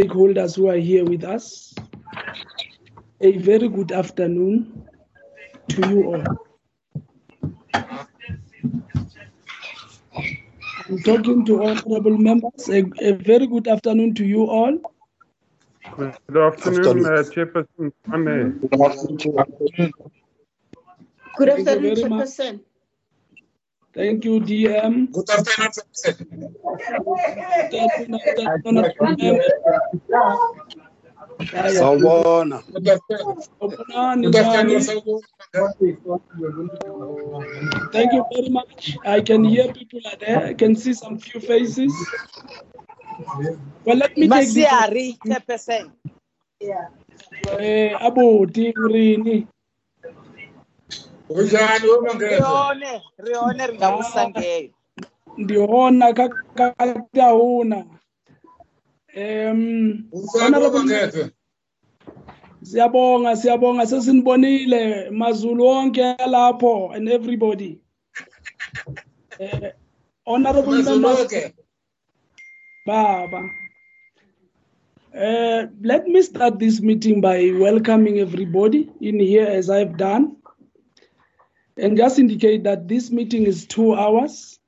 stakeholders who are here with us. A very good afternoon to you all. I'm talking to honorable members. A, a very good afternoon to you all. Good afternoon, uh, Chairperson Good afternoon, Thank you afternoon. Chairperson. Thank you, DM. Good afternoon, sir. Good afternoon, honorable members. Good afternoon. Sawubonani, Good njani? Thank you very much. I can hear people are there. I can see some few faces. Well, let me take this. Masiari, Chairperson. Eh, abuti urini. Unjani wemangeze? Rione, Rione ringamusangeyo. Ndihona kakatauna. Um, Unjani honorable wemangeze? siyabonga siyabonga sesinibonile mazulu wonke lapho and everybody. Eh, honorable members Mazoloke. Baba. Uh, let me start this meeting by welcoming everybody in here as I've done. And just indicate that this meeting is two hours.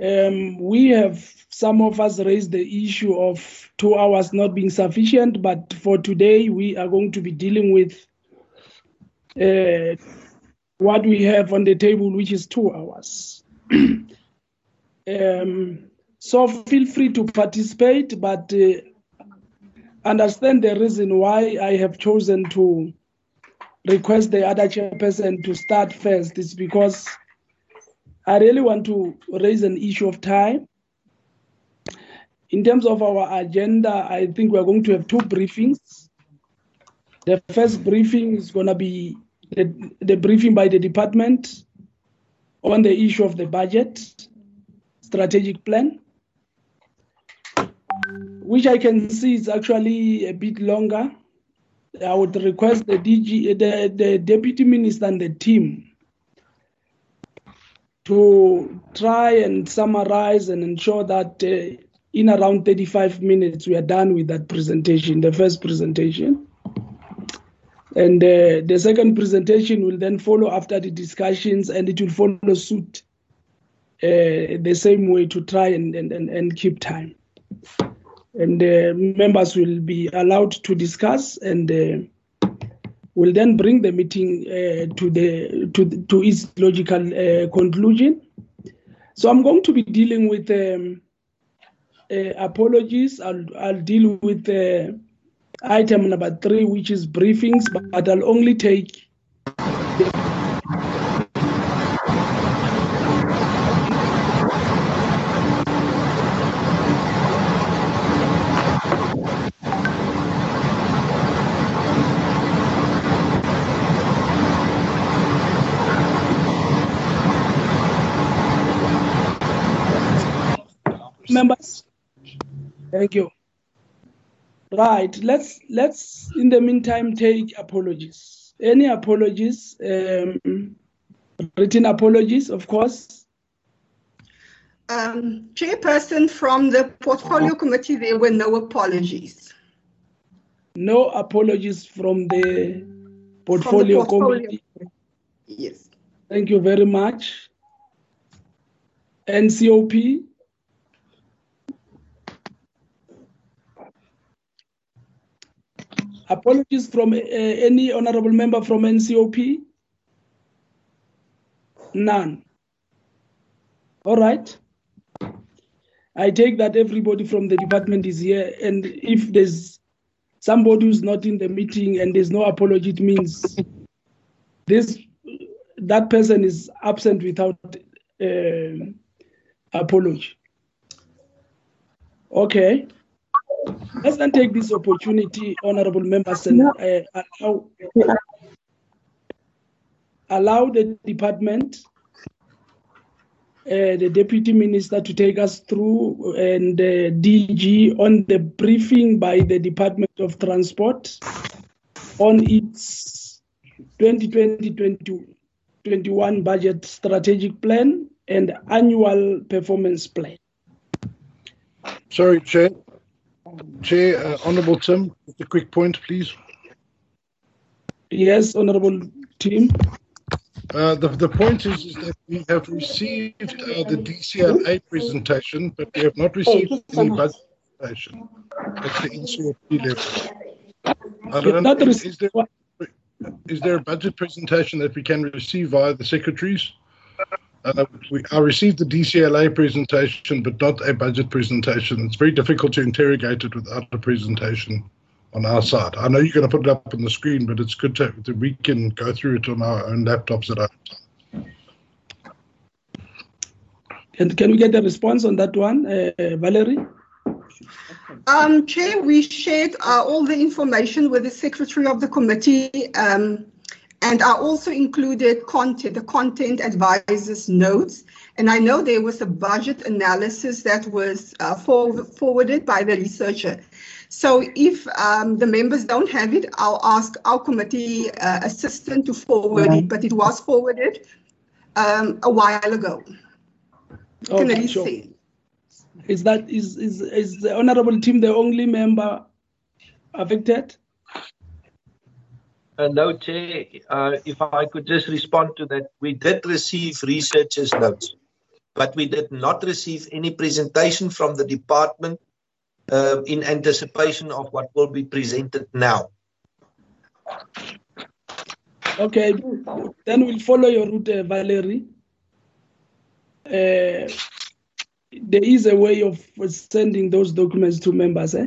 Um, we have, some of us raised the issue of two hours not being sufficient, but for today, we are going to be dealing with uh, what we have on the table, which is two hours. um, so feel free to participate, but uh, understand the reason why I have chosen to request the other chairperson to start first is because I really want to raise an issue of time. In terms of our agenda, I think we're going to have two briefings. The first briefing is going to be the, the briefing by the department on the issue of the budget strategic plan which I can see is actually a bit longer. I would request the DG, the, the deputy minister and the team to try and summarize and ensure that uh, in around 35 minutes we are done with that presentation, the first presentation. And uh, the second presentation will then follow after the discussions and it will follow suit uh, the same way to try and, and, and, and keep time and uh, members will be allowed to discuss and uh, will then bring the meeting uh, to the to to its logical uh, conclusion. So I'm going to be dealing with um, uh, apologies. I'll I'll deal with uh, item number three, which is briefings, but I'll only take. Members. Thank you. Right let's let's in the meantime take apologies. Any apologies um, written apologies of course? Um, Chairperson from the Portfolio Committee, there were no apologies. no apologies from the From the portfolio portfolio. committee? Yes. thank you very much. Ncop apologies from uh, any honorable member from ncop none all right I take that everybody from the department is here, and if there's somebody who's not in the meeting and there's no apology, it means this that person is absent without um apology. Okay. Let's then take this opportunity, honorable members, and uh, allow, allow the department uh, the deputy minister to take us through and uh, DG on the briefing by the Department of Transport on its 2020-2021 budget strategic plan and annual performance plan. Sorry, Chair. Chair, uh, Honourable Tim, just a quick point, please. Yes, Honorable Tim. Uh, the, the point is, is that we have received uh, the DCLA presentation, but we have not received any budget presentation at the NCFP level. Know, is, there, is there a budget presentation that we can receive via the secretaries? Uh, we, I received the DCLA presentation, but not a budget presentation. It's very difficult to interrogate it without a presentation on our side. I know you're going to put it up on the screen, but it's good to, that we can go through it on our own laptops at our time. And can we get a response on that one, uh, Valerie? Um, Chair, we shared uh, all the information with the Secretary of the committee, um, and I also included content, the content advisors notes. And I know there was a budget analysis that was uh, for, forwarded by the researcher. So if um, the members don't have it, I'll ask our committee uh, assistant to forward it, but it was forwarded um, a while ago. Can Okay, sure. say? Is that is is is the honorable team the only member affected? Uh, no, Chair, uh, if I could just respond to that, we did receive researchers' notes, but we did not receive any presentation from the department uh, in anticipation of what will be presented now. Okay, then we'll follow your route, uh, Valerie. Uh, there is a way of sending those documents to members, eh?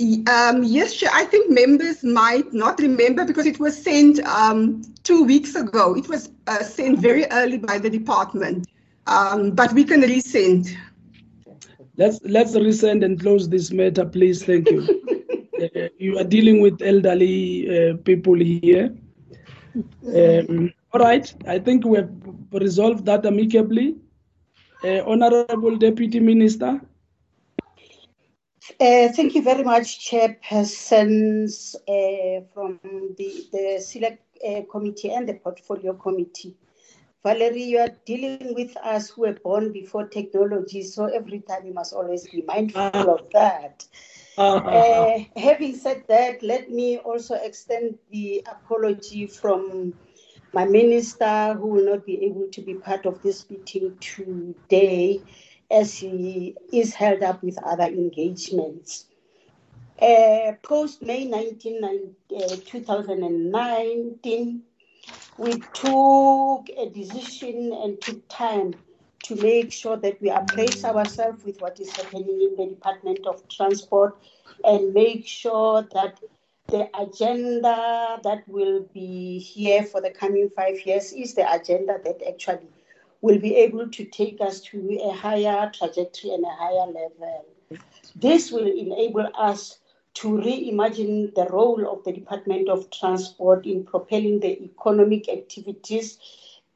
Um, yes, Chair, I think members might not remember because it was sent um, two weeks ago. It was uh, sent very early by the department, um, but we can resend. Let's let's resend and close this matter, please. Thank you. Uh, you are dealing with elderly uh, people here. Um, all right, I think we have resolved that amicably. Uh, Honorable Deputy Minister. Uh, thank you very much, chairpersons uh, from the, the select uh, committee and the portfolio committee. Valerie, you are dealing with us who were born before technology, so every time you must always be mindful of that. Uh, having said that, let me also extend the apology from my minister, who will not be able to be part of this meeting today, as he is held up with other engagements. Uh, Post May 19, uh, 2019, we took a decision and took time to make sure that we appraise ourselves with what is happening in the Department of Transport and make sure that the agenda that will be here for the coming five years is the agenda that actually will be able to take us to a higher trajectory and a higher level. This will enable us to reimagine the role of the Department of Transport in propelling the economic activities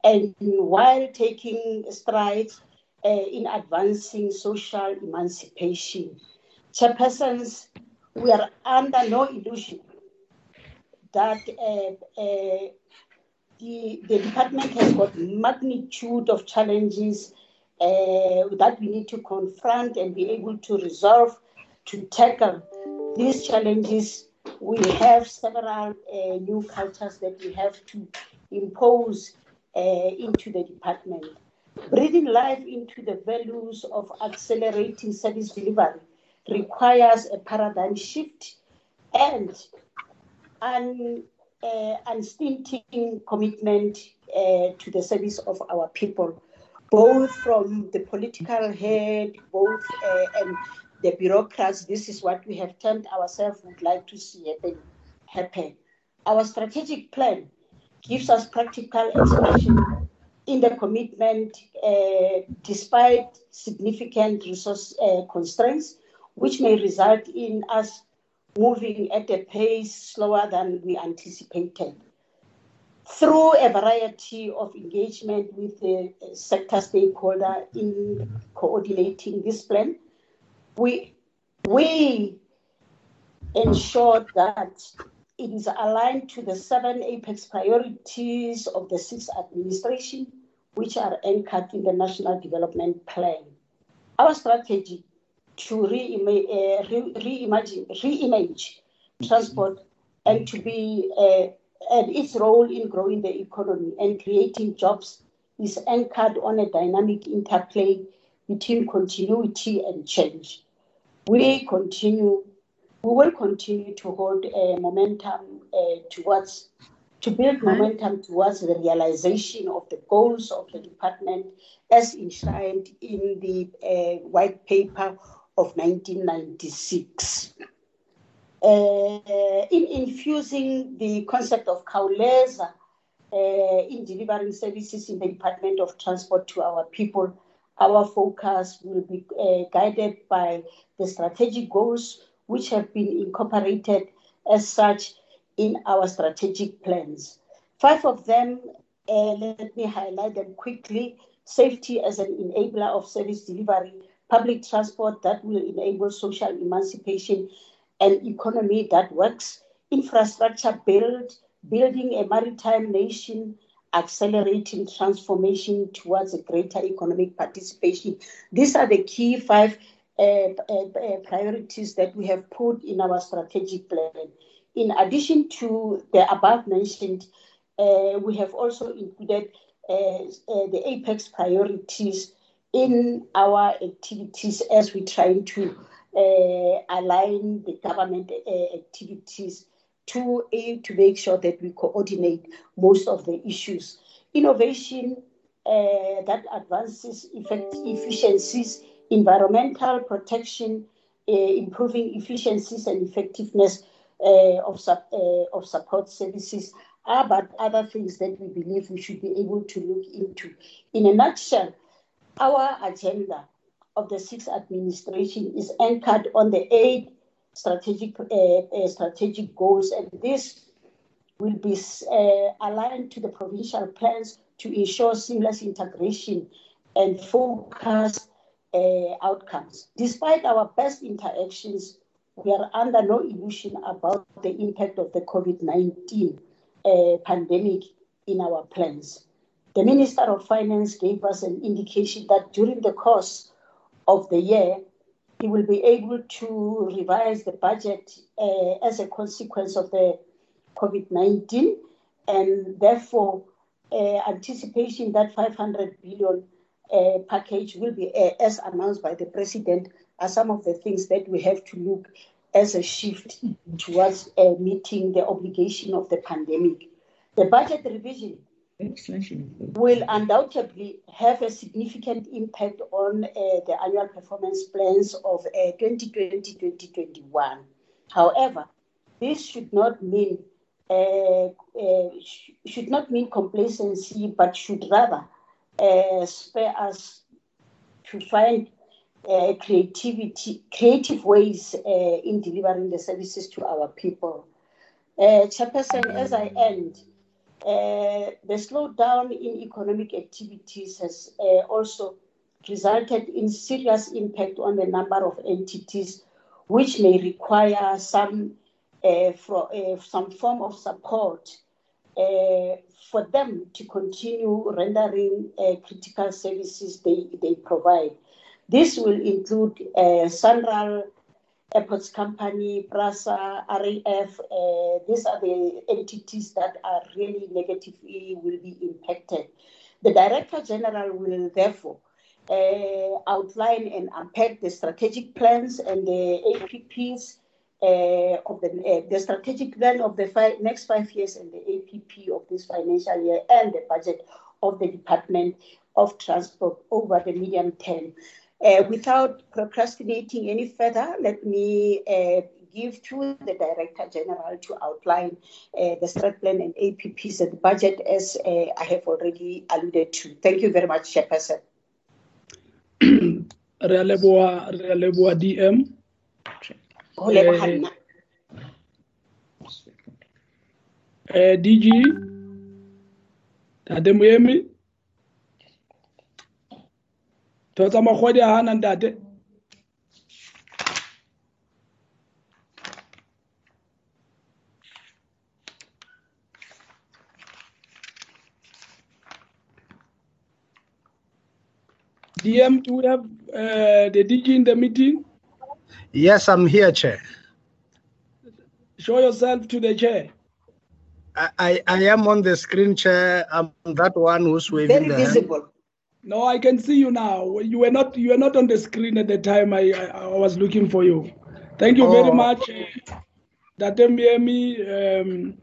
and while taking strides uh, in advancing social emancipation. Chairpersons, we are under no illusion that uh, uh, the, the department has got magnitude of challenges uh, that we need to confront and be able to resolve to tackle these challenges. We have several uh, new cultures that we have to impose uh, into the department. Breathing life into the values of accelerating service delivery requires a paradigm shift and an uh, unstinting commitment uh, to the service of our people, both from the political head, both uh, and the bureaucrats. This is what we have termed ourselves would like to see happen. happen. Our strategic plan gives us practical expression in the commitment uh, despite significant resource uh, constraints, which may result in us moving at a pace slower than we anticipated. Through a variety of engagement with the sector stakeholder in coordinating this plan, we, we ensured that it is aligned to the seven apex priorities of the sixth administration, which are anchored in the National Development Plan. Our strategy to uh, re- reimagine, reimage transport and to be uh, and its role in growing the economy and creating jobs is anchored on a dynamic interplay between continuity and change. We continue, we will continue to hold a momentum uh, towards to build momentum towards the realization of the goals of the department as enshrined in the uh, white paper of 1996. Uh, in infusing the concept of Khawuleza uh, in delivering services in the Department of Transport to our people, our focus will be uh, guided by the strategic goals which have been incorporated as such in our strategic plans. Five of them, uh, let me highlight them quickly. Safety as an enabler of service delivery, public transport that will enable social emancipation an economy that works, infrastructure build, building a maritime nation, accelerating transformation towards a greater economic participation. These are the key five uh, uh, uh, priorities that we have put in our strategic plan. In addition to the above mentioned, uh, we have also included uh, uh, the apex priorities in our activities as we're trying to uh, align the government uh, activities to aim to make sure that we coordinate most of the issues. Innovation uh, that advances effect, efficiencies, environmental protection, uh, improving efficiencies and effectiveness uh, of, uh, of support services are but other things that we believe we should be able to look into. In a nutshell, our agenda of the sixth administration is anchored on the eight strategic uh, uh, strategic goals, and this will be uh, aligned to the provincial plans to ensure seamless integration and focus uh, outcomes. Despite our best interactions, we are under no illusion about the impact of the COVID 19 uh, pandemic in our plans. The Minister of Finance gave us an indication that during the course of the year, he will be able to revise the budget uh, as a consequence of the COVID 19, and therefore, uh, anticipation that 500 billion uh, package will be, uh, as announced by the president, are some of the things that we have to look as a shift towards uh, meeting the obligation of the pandemic. The budget revision will undoubtedly have a significant impact on uh, the annual performance plans of uh, 2020-2021. However, this should not mean uh, uh, sh- should not mean complacency, but should rather uh, spur us to find uh, creativity, creative ways uh, in delivering the services to our people. Uh, Chairperson, as I end, uh, the slowdown in economic activities has uh, also resulted in serious impact on the number of entities which may require some uh, for, uh, some form of support uh, for them to continue rendering uh, critical services they, they provide. This will include uh, Airports Company, PRASA, RAF. Uh, these are the entities that are really negatively will be impacted. The Director General will therefore uh, outline and unpack the strategic plans and the APPs uh, of the, the strategic plan of the next five years and the APP of this financial year and the budget of the Department of Transport over the medium term. Uh, without procrastinating any further, let me uh, give to the Director General to outline uh, the strat plan and APPs and budget as uh, I have already alluded to. Thank you very much, Chairperson. re a leboha re a leboha dm Eh, eh, dg tate moemi pheo tsa makgwadi a hana ntate dm do we have uh, the dg in the meeting Yes, I'm here, Chair. Show yourself to the chair. I, I, I am on the screen, Chair. I'm that one who's waving Very the hand. visible. No, I can see you now. You were not you were not on the screen at the time I, I, I was looking for you. Thank you very Oh. much, uh, Ntate Moemi. Um,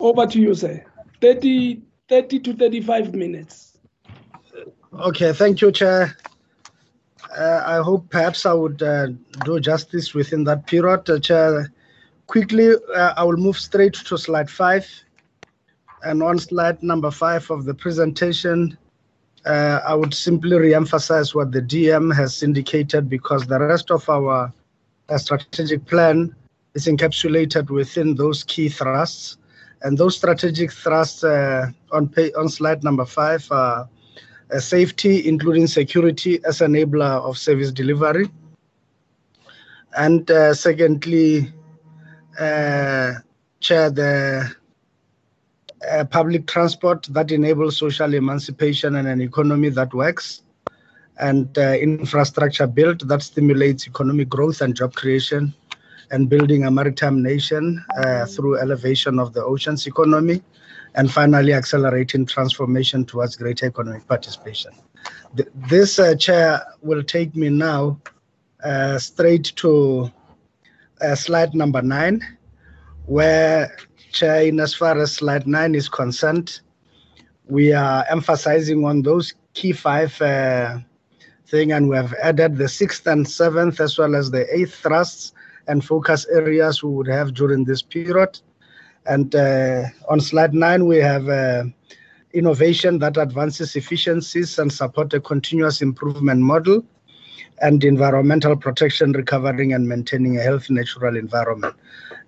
over to you, sir. 30, 30 to 35 minutes. Okay, thank you, Chair. Uh, I hope perhaps I would uh, do justice within that period. Uh, Chair, quickly, uh, I will move straight to slide five. And on slide number five of the presentation, uh, I would simply re-emphasize what the DM has indicated because the rest of our uh, strategic plan is encapsulated within those key thrusts. And those strategic thrusts uh, on, pay, on slide number five are uh, safety, including security as an enabler of service delivery. And uh, secondly, chair the uh, public transport that enables social emancipation and an economy that works, and uh, infrastructure built that stimulates economic growth and job creation, and building a maritime nation uh, through elevation of the ocean's economy, and finally accelerating transformation towards greater economic participation. Th- This uh, chair will take me now uh, straight to slide number nine, where in as far as slide nine is concerned, we are emphasizing on those key five uh, thing, and we have added the sixth and seventh as well as the eighth thrusts and focus areas we would have during this period. And uh, on slide nine, we have uh, innovation that advances efficiencies and support a continuous improvement model and environmental protection, recovering and maintaining a healthy natural environment.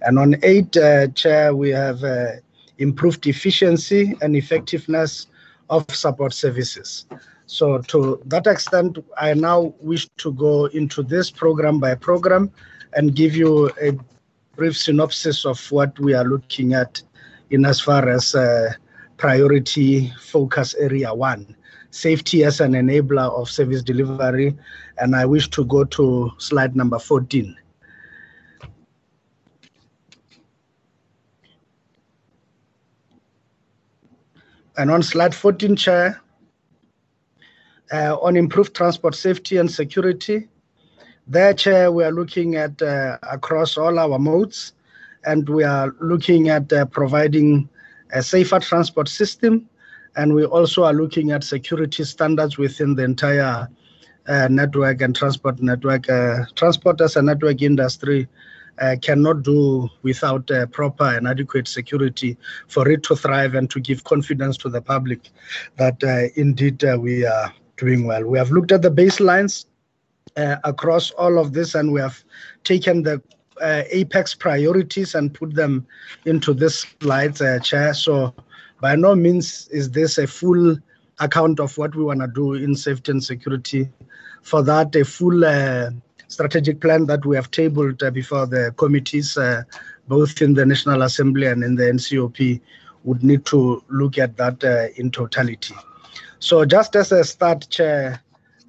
And on eight, uh, Chair, we have uh, improved efficiency and effectiveness of support services. So to that extent, I now wish to go into this program by program and give you a brief synopsis of what we are looking at in as far as uh, priority focus area one, safety as an enabler of service delivery. And I wish to go to slide number 14. And on slide 14, Chair, uh, on improved transport safety and security, there, Chair, we are looking at uh, across all our modes, and we are looking at uh, providing a safer transport system, and we also are looking at security standards within the entire uh, network and transport network. Uh, transport as a network industry uh, cannot do without uh, proper and adequate security for it to thrive and to give confidence to the public that uh, indeed uh, we are doing well. We have looked at the baselines uh, across all of this, and we have taken the uh, apex priorities and put them into this slide, Chair. So, by no means is this a full account of what we want to do in safety and security. For that, a full strategic plan that we have tabled uh, before the committees, uh, both in the National Assembly and in the NCOP, would need to look at that uh, in totality. So, just as a start, Chair,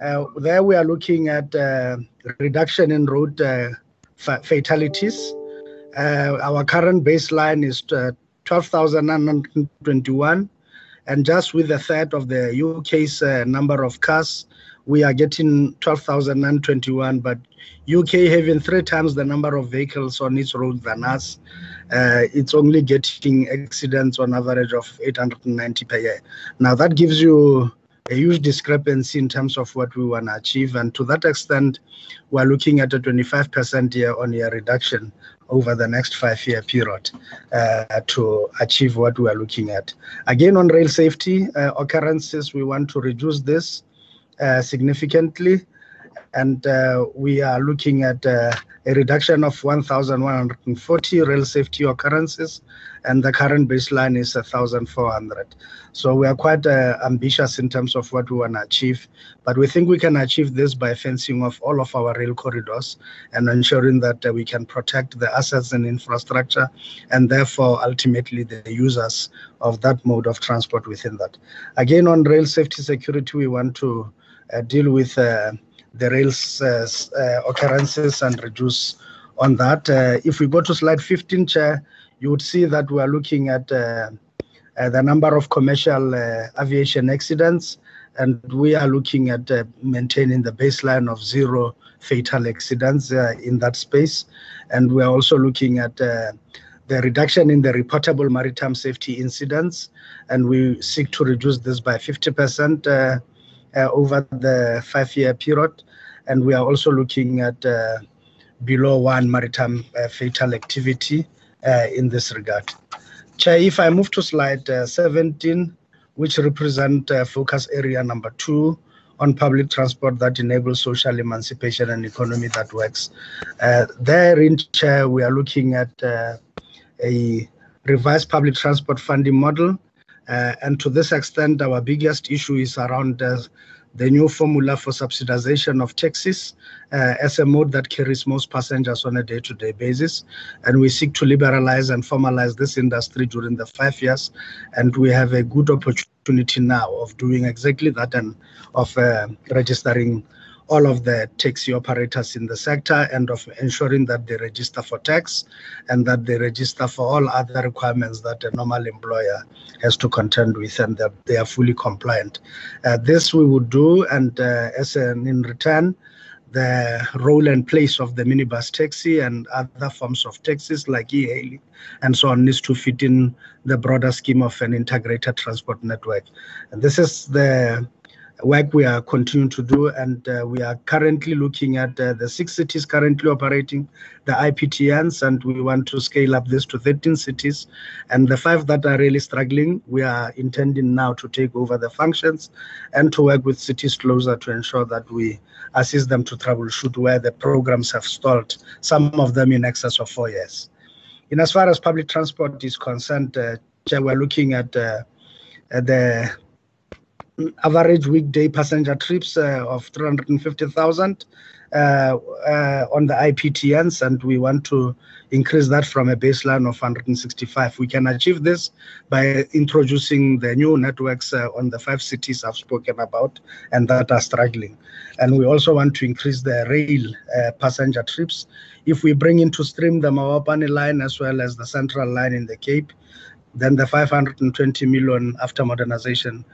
uh, there we are looking at uh, reduction in road uh, fa- fatalities. Our current baseline is uh, 12,921, and just with a third of the UK's number of cars, we are getting 12,921. But UK having three times the number of vehicles on its roads than us, uh, it's only getting accidents on average of 890 per year. Now that gives you a huge discrepancy in terms of what we want to achieve. And to that extent, we're looking at a 25% year on year reduction over the next five year period uh, to achieve what we are looking at. Again, on rail safety uh, occurrences, we want to reduce this significantly. And uh, we are looking at uh, a reduction of 1,140 rail safety occurrences, and the current baseline is 1,400. So we are quite uh, ambitious in terms of what we want to achieve, but we think we can achieve this by fencing off all of our rail corridors and ensuring that uh, we can protect the assets and infrastructure, and therefore ultimately the users of that mode of transport within that. Again, on rail safety security, we want to uh, deal with uh, the rails uh, uh, occurrences and reduce on that. Uh, if we go to slide 15, Chair, you would see that we are looking at uh, uh, the number of commercial uh, aviation accidents, and we are looking at maintaining the baseline of zero fatal accidents in that space. And we are also looking at the reduction in the reportable maritime safety incidents, and we seek to reduce this by 50% uh, uh, over the five-year period. And we are also looking at uh, below one maritime fatal activity in this regard. Chair, if I move to slide 17, which represent focus area number two, on public transport that enables social emancipation and economy that works. Uh, there in chair, we are looking at uh, a revised public transport funding model. Uh, and to this extent, our biggest issue is around uh, the new formula for subsidization of taxis uh, as a mode that carries most passengers on a day-to-day basis. And we seek to liberalize and formalize this industry during the five years. And we have a good opportunity now of doing exactly that and of uh, registering all of the taxi operators in the sector and of ensuring that they register for tax and that they register for all other requirements that a normal employer has to contend with and that they are fully compliant. Uh, this we would do and uh, as an in return, the role and place of the minibus taxi and other forms of taxis like e-hailing and so on needs to fit in the broader scheme of an integrated transport network. And this is the work we are continuing to do, and uh, we are currently looking at uh, the six cities currently operating the IPTNs, and we want to scale up this to 13 cities. And the five that are really struggling, we are intending now to take over the functions and to work with cities closer to ensure that we assist them to troubleshoot where the programs have stalled, some of them in excess of four years. In as far as public transport is concerned, uh, we're looking at, uh, at the average weekday passenger trips uh, of 350,000 uh, uh, on the IPTNs, and we want to increase that from a baseline of 165. We can achieve this by introducing the new networks on the five cities I've spoken about and that are struggling. And we also want to increase the rail passenger trips. If we bring into stream the Mabopane line as well as the central line in the Cape, then the 520 million after modernization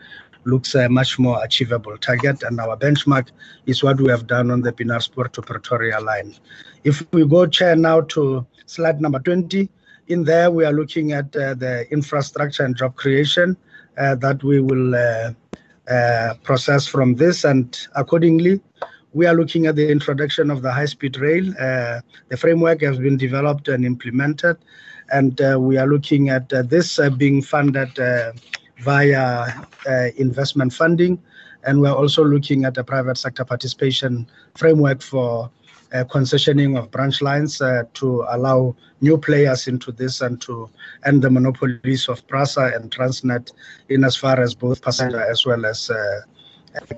looks a much more achievable target. And our benchmark is what we have done on the Pienaarspoort to Pretoria line. If we go, Chair, now to slide number 20, in there we are looking at uh, the infrastructure and job creation uh, that we will uh, uh process from this. And accordingly, we are looking at the introduction of the high-speed rail. Uh, the framework has been developed and implemented, and uh, we are looking at this being funded via uh, investment funding. And we're also looking at a private sector participation framework for uh, concessioning of branch lines uh, to allow new players into this and to end the monopolies of PRASA and Transnet in as far as both passenger as well as uh,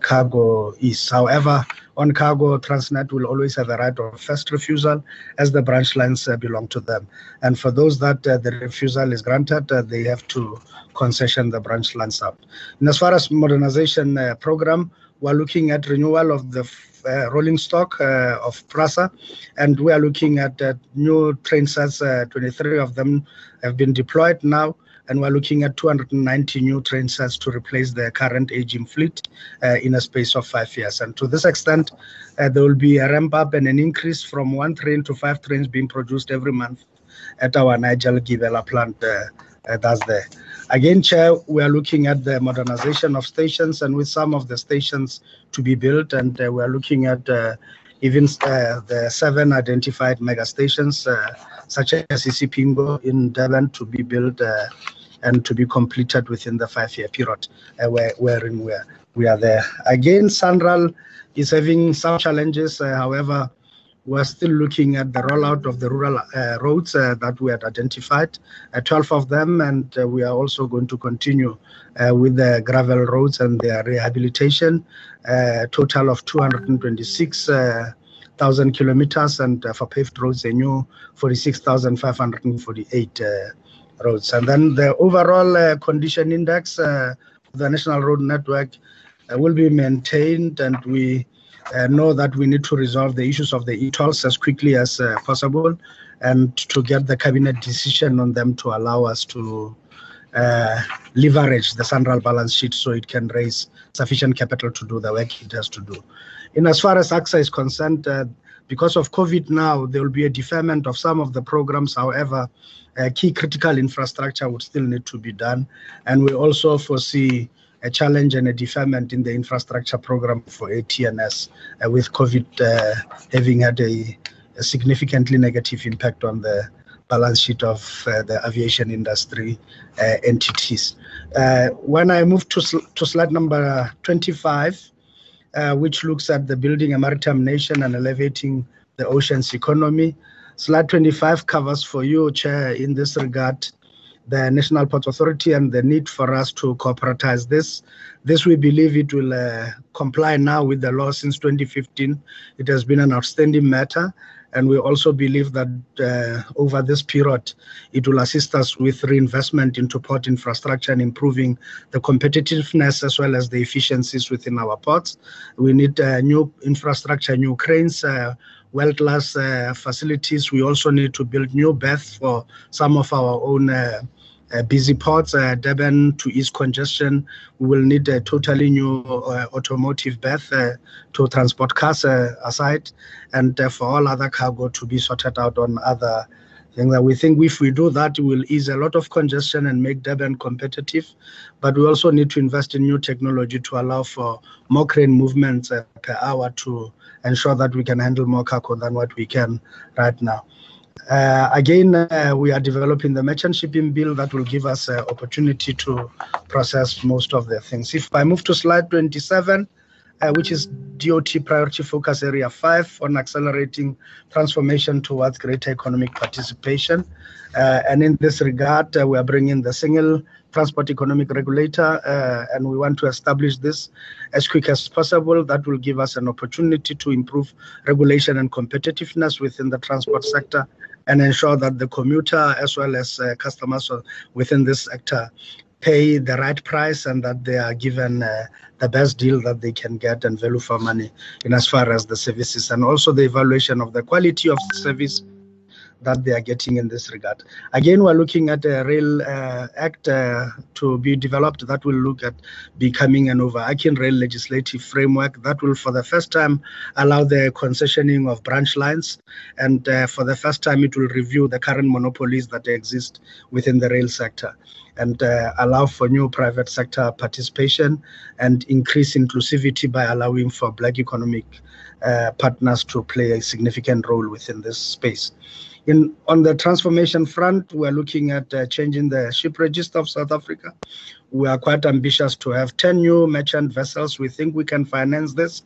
cargo is. However, on cargo, Transnet will always have the right of first refusal as the branch lines uh, belong to them. And for those that uh, the refusal is granted, uh, they have to concession the branch lines up. And as far as modernization uh, program, we're looking at renewal of the uh, rolling stock uh, of PRASA, and we are looking at new train sets. 23 of them have been deployed now and we're looking at 290 new train sets to replace the current aging fleet uh, in a space of five years. And to this extent, uh, there will be a ramp up and an increase from one train to five trains being produced every month at our Nigel Gibela plant. Uh, uh, that's there. Again, Chair, we are looking at the modernization of stations and with some of the stations to be built, and uh, we are looking at uh, even the seven identified mega stations such as Isipingo in Durban to be built uh, and to be completed within the five-year period uh, where, wherein we are, we are there. Again, SANRAL is having some challenges. Uh, however, we're still looking at the rollout of the rural uh, roads uh, that we had identified, uh, 12 of them, and uh, we are also going to continue uh, with the gravel roads and their rehabilitation, a total of 226 thousand kilometers, and uh, for paved roads, a new 46,548 uh, roads. And then the overall uh, condition index, of the National Road Network, will be maintained, and we know that we need to resolve the issues of the e-tolls as quickly as possible and to get the cabinet decision on them to allow us to uh, leverage the central balance sheet so it can raise sufficient capital to do the work it has to do. In as far as ACSA is concerned, uh, because of COVID now, there will be a deferment of some of the programs. However, uh, key critical infrastructure would still need to be done. And we also foresee a challenge and a deferment in the infrastructure program for ATNS, uh, with COVID uh, having had a, a, significantly negative impact on the balance sheet of uh, the aviation industry uh, entities. Uh, when I move to, sl to slide number 25, uh, which looks at the building a maritime nation and elevating the ocean's economy. Slide 25 covers for you, Chair, in this regard, the National Port Authority and the need for us to corporatize this. This, we believe it will uh, comply now with the law since 2015. It has been an outstanding matter. And we also believe that uh, over this period, it will assist us with reinvestment into port infrastructure and improving the competitiveness as well as the efficiencies within our ports. We need uh, new infrastructure, new cranes, uh, world-class uh, facilities. We also need to build new berths for some of our own uh, Uh, busy ports, uh, Durban to ease congestion. We will need a totally new uh, automotive berth uh, to transport cars aside, and for all other cargo to be sorted out on other things. That we think if we do that, we will ease a lot of congestion and make Durban competitive. But we also need to invest in new technology to allow for more crane movements per hour to ensure that we can handle more cargo than what we can right now. Uh, again, uh, we are developing the merchant shipping bill that will give us uh, opportunity to process most of the things. If I move to slide 27, uh, which is DOT priority focus area 5 on accelerating transformation towards greater economic participation. Uh, and in this regard, uh, we are bringing the single transport economic regulator, and we want to establish this as quick as possible. That will give us an opportunity to improve regulation and competitiveness within the transport sector and ensure that the commuter as well as uh, customers within this sector pay the right price and that they are given uh, the best deal that they can get and value for money in as far as the services and also the evaluation of the quality of service that they are getting in this regard. Again, we're looking at a Rail uh, Act uh, to be developed that will look at becoming an overarching rail legislative framework that will, for the first time, allow the concessioning of branch lines. And uh, for the first time, it will review the current monopolies that exist within the rail sector and uh, allow for new private sector participation and increase inclusivity by allowing for black economic uh, partners to play a significant role within this space. In, on the transformation front, we're looking at uh, changing the ship register of South Africa. We are quite ambitious to have 10 new merchant vessels. We think we can finance this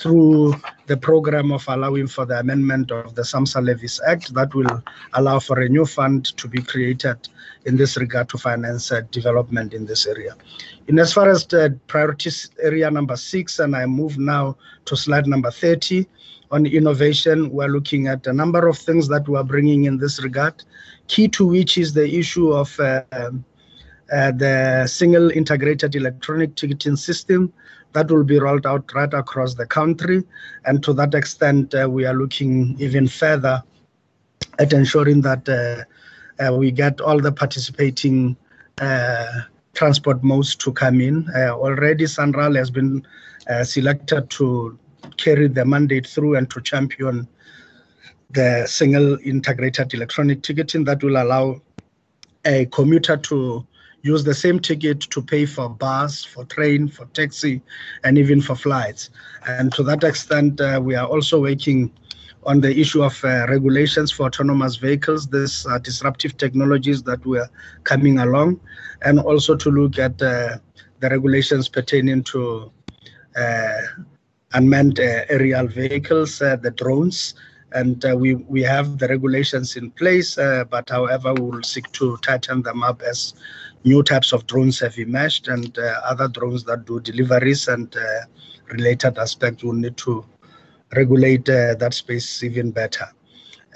through the program of allowing for the amendment of the SAMSA Levies Act that will allow for a new fund to be created in this regard to finance uh, development in this area. In as far as the priorities area number six, and I move now to slide number 30, on innovation. We're looking at a number of things that we're bringing in this regard, key to which is the issue of uh, uh, the single integrated electronic ticketing system that will be rolled out right across the country. And to that extent, uh, we are looking even further at ensuring that uh, uh, we get all the participating uh, transport modes to come in. already, SANRAL has been selected to carry the mandate through and to champion the single integrated electronic ticketing that will allow a commuter to use the same ticket to pay for bus, for train, for taxi, and even for flights. And to that extent, uh, we are also working on the issue of uh, regulations for autonomous vehicles, these uh, disruptive technologies that were coming along, and also to look at uh, the regulations pertaining to uh, unmanned uh, aerial vehicles, uh, the drones, and uh, we we have the regulations in place. but however, we will seek to tighten them up as new types of drones have emerged, and other drones that do deliveries and related aspects will need to regulate that space even better.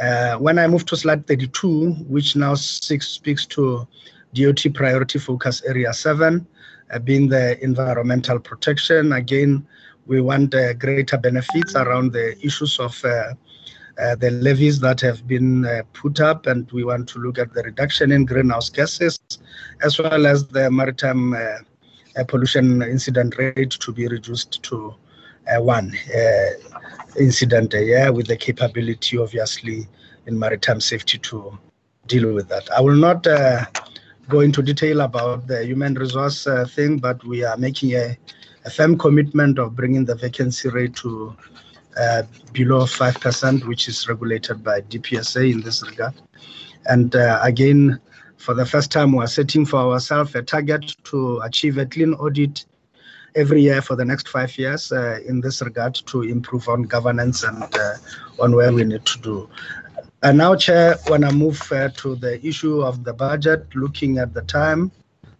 Uh, when I move to slide 32, which now six, speaks to DOT priority focus area 7, uh, being the environmental protection, again, we want uh, greater benefits around the issues of uh, uh, the levies that have been uh, put up, and we want to look at the reduction in greenhouse gases, as well as the maritime uh, uh, pollution incident rate to be reduced to one incident a year, with the capability, obviously, in maritime safety to deal with that. I will not go into detail about the human resource thing, but we are making a a firm commitment of bringing the vacancy rate to uh, below 5%, which is regulated by DPSA in this regard. And uh, again, for the first time, we're setting for ourselves a target to achieve a clean audit every year for the next five years uh, in this regard to improve on governance and uh, on where we need to do. And now, Chair, when I move uh, to the issue of the budget, looking at the time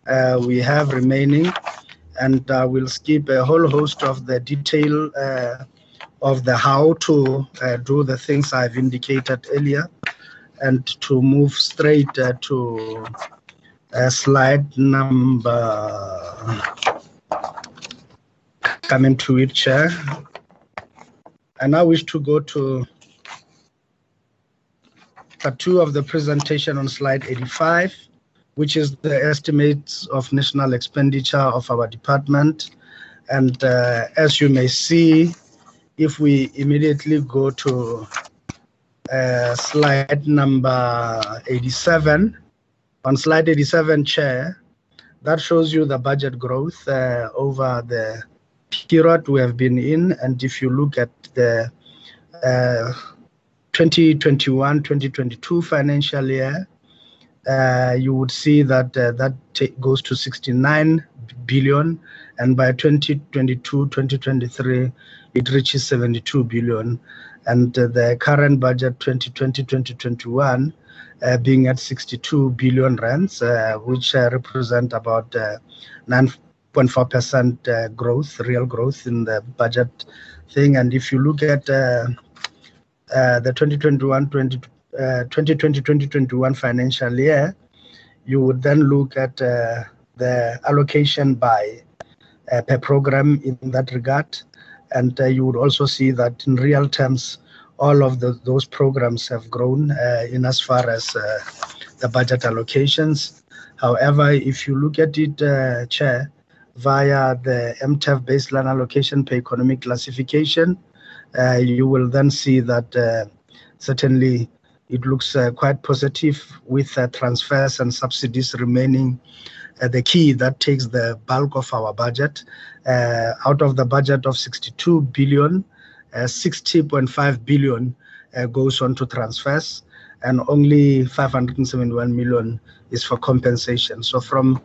uh, we have remaining, and uh, we'll skip a whole host of the detail uh, of the how to uh, do the things I've indicated earlier. And to move straight uh, to uh, slide number coming to it chair. And I wish to go to part two of the presentation on slide 85 which is the estimates of national expenditure of our department. And uh, as you may see, if we immediately go to uh, slide number 87, on slide 87, Chair, that shows you the budget growth uh, over the period we have been in. And if you look at the 2021-2022 uh, financial year, uh, you would see that uh, that goes to 69 billion, and by 2022 2023, it reaches 72 billion. And uh, the current budget 2020 2021 uh, being at 62 billion rands, uh, which represent about 9.4% growth, real growth in the budget thing. And if you look at the 2021 2022 2020-2021 uh, financial year, you would then look at uh, the allocation by uh, per program in that regard, and you would also see that in real terms, all of the, those programs have grown in as far as the budget allocations. However, if you look at it, uh, Chair, via the MTEF baseline allocation per economic classification, uh, you will then see that uh, certainly it looks uh, quite positive with uh, transfers and subsidies remaining uh, the key that takes the bulk of our budget. Uh, out of the budget of 62 billion, uh, 60.5 billion uh, goes on to transfers, and only 571 million is for compensation. So, from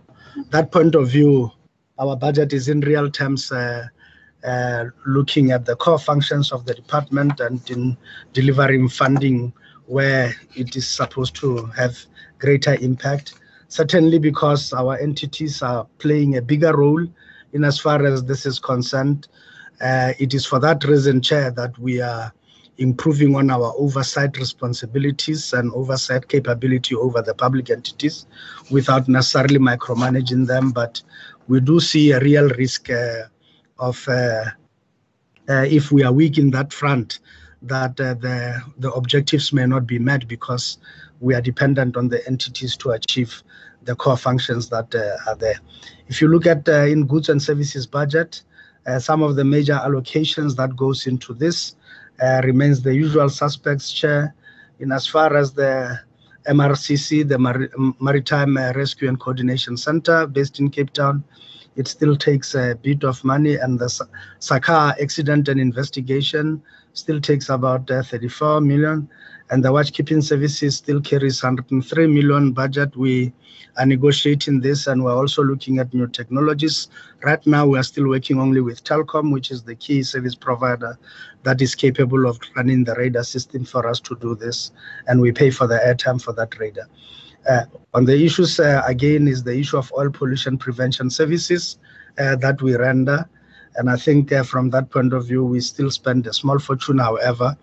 that point of view, our budget is in real terms. looking at the core functions of the department and in delivering funding where it is supposed to have greater impact. Certainly, because our entities are playing a bigger role in as far as this is concerned. Uh, it is for that reason, Chair, that we are improving on our oversight responsibilities and oversight capability over the public entities without necessarily micromanaging them. But we do see a real risk uh, of uh, uh if we are weak in that front, that uh, the, the objectives may not be met because we are dependent on the entities to achieve the core functions that uh, are there. If you look at uh, in goods and services budget, uh, some of the major allocations that goes into this uh, remains the usual suspects chair in as far as the MRCC, the Mar Maritime Rescue and Coordination Center based in Cape Town, it still takes a bit of money and the SACA accident and investigation still takes about uh, 34 million, and the watchkeeping services still carries 103 million budget. We are negotiating this, and we're also looking at new technologies. Right now, we are still working only with Telkom, which is the key service provider that is capable of running the radar system for us to do this, and we pay for the airtime for that radar. Uh, on the issues, uh, again, is the issue of oil pollution prevention services uh, that we render. And I think uh, from that point of view, we still spend a small fortune. However,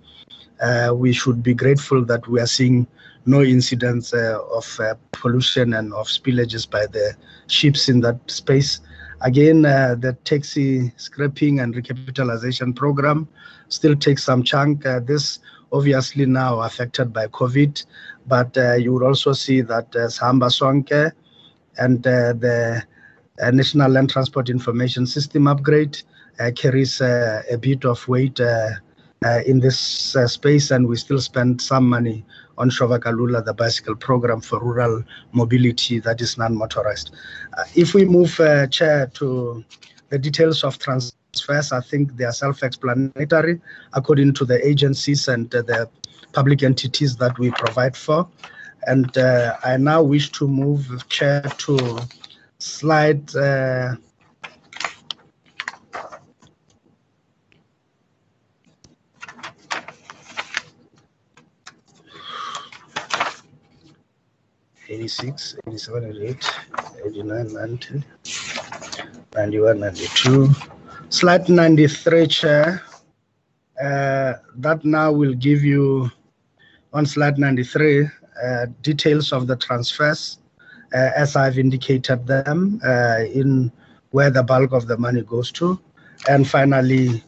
uh, we should be grateful that we are seeing no incidents uh, of uh, pollution and of spillages by the ships in that space. Again, uh, the taxi scrapping and recapitalization program still takes some chunk. Uh, this obviously now affected by COVID, but you will also see that uh, Samba Sonke and the uh, National Land Transport Information System upgrade uh, carries uh, a bit of weight in this space, and we still spend some money on Shovakalula, the bicycle program for rural mobility that is non-motorized. If we move, Chair, to the details of transfers, I think they are self-explanatory according to the agencies and the public entities that we provide for. And uh, I now wish to move, Chair, to slide uh, Eighty-six, eighty-seven, eighty-eight, eighty-nine, ninety, ninety-one, ninety-two. Slide ninety-three, Chair. Uh, that now will give you on slide 93 uh, details of the transfers as I've indicated them uh, in where the bulk of the money goes to. And finally,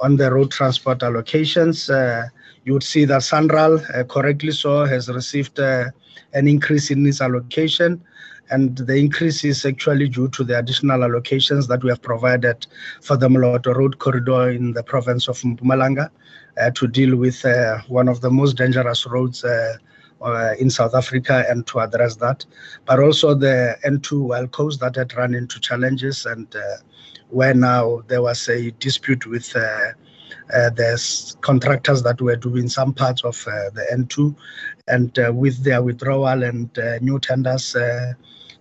on the road transport allocations, uh, you would see that Sanral, uh, correctly so, has received uh, an increase in its allocation. And the increase is actually due to the additional allocations that we have provided for the Moloto Road corridor in the province of Mpumalanga uh, to deal with uh, one of the most dangerous roads uh, uh, in South Africa and to address that. But also the N2 Wild Coast that had run into challenges and uh, where now there was a dispute with uh, uh, the contractors that were doing some parts of uh, the N2, and uh, with their withdrawal and new tenders,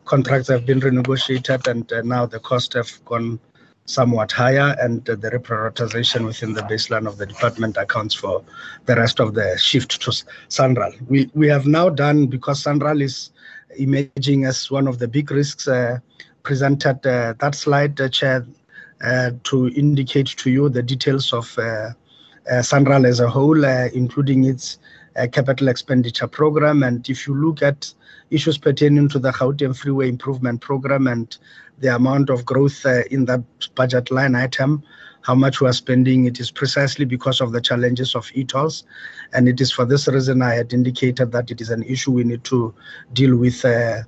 contracts have been renegotiated, and now the costs have gone somewhat higher, and the reprioritization within the baseline of the department accounts for the rest of the shift to S- Sanral. We we have now done because Sanral is emerging as one of the big risks. Uh, presented uh, that slide, uh, Chair, uh, to indicate to you the details of uh, uh, Sanral as a whole, including its capital expenditure program. And if you look at issues pertaining to the Gauteng Freeway Improvement Program and the amount of growth uh, in that budget line item, how much we are spending, it is precisely because of the challenges of e-tolls. And it is for this reason I had indicated that it is an issue we need to deal with uh,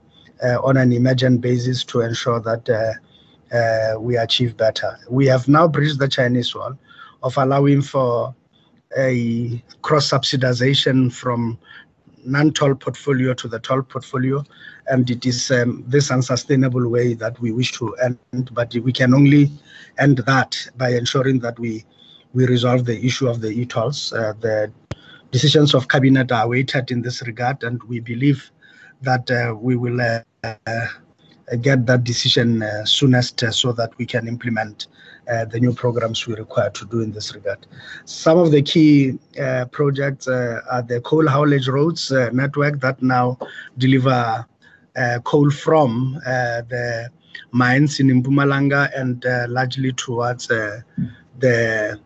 uh, on an emergent basis to ensure that uh, uh, we achieve better. We have now bridged the Chinese wall of allowing for a cross subsidization from non-toll portfolio to the toll portfolio, and it is um, this unsustainable way that we wish to end. But we can only end that by ensuring that we we resolve the issue of the e-tolls. Uh, the decisions of cabinet are awaited in this regard, and we believe that uh, we will uh, get that decision uh, soonest uh, so that we can implement uh, the new programs we require to do in this regard. Some of the key uh, projects uh, are the coal haulage roads uh, network that now deliver uh, coal from uh, the mines in Mpumalanga and uh, largely towards uh, the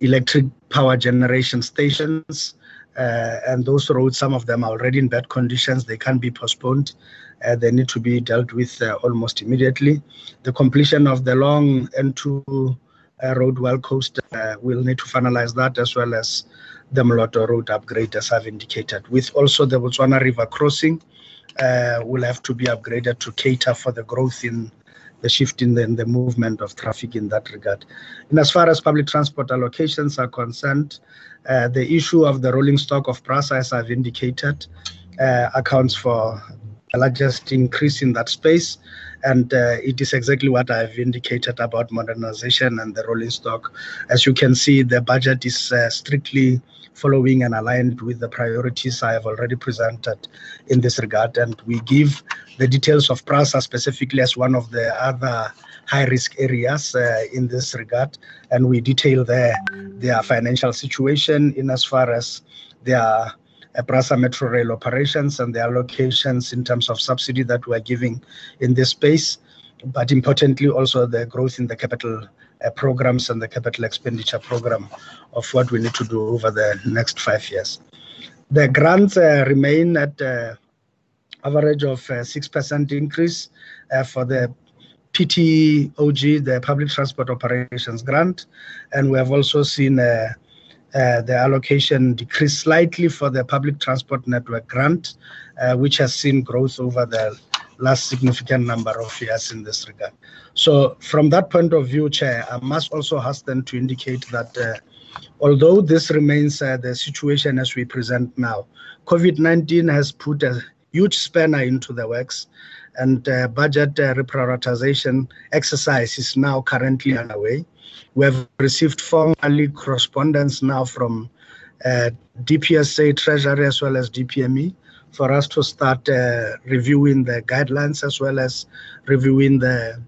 electric power generation stations. Uh, and those roads, some of them are already in bad conditions. They can't be postponed. Uh, they need to be dealt with uh, almost immediately. The completion of the long N2 uh, road Wild Coast uh, will need to finalize that as well as the Moloto road upgrade, as I've indicated. With also the Botswana River crossing, uh, will have to be upgraded to cater for the growth in the shift in the, in the movement of traffic in that regard. And as far as public transport allocations are concerned, uh, the issue of the rolling stock of PRASA, as I've indicated, accounts for largest increase in that space. And uh, it is exactly what I've indicated about modernization and the rolling stock. As you can see, the budget is uh, strictly following and aligned with the priorities I have already presented in this regard. And we give the details of PRASA specifically as one of the other high risk areas uh, in this regard. And we detail their, their financial situation in as far as their PRASA Metro Rail operations and the allocations in terms of subsidy that we're giving in this space. But importantly, also the growth in the capital uh, programs and the capital expenditure program of what we need to do over the next five years. The grants uh, remain at uh, average of uh, 6% increase for the PTOG, the Public Transport Operations Grant, and we have also seen uh, uh, the allocation decreased slightly for the Public Transport Network Grant, uh, which has seen growth over the last significant number of years in this regard. So, from that point of view, Chair, I must also hasten to indicate that uh, although this remains uh, the situation as we present now, COVID 19 has put a huge spanner into the works, and uh, budget reprioritization exercise is now currently underway. We have received formally correspondence now from uh, DPSA Treasury as well as DPME for us to start uh, reviewing the guidelines as well as reviewing the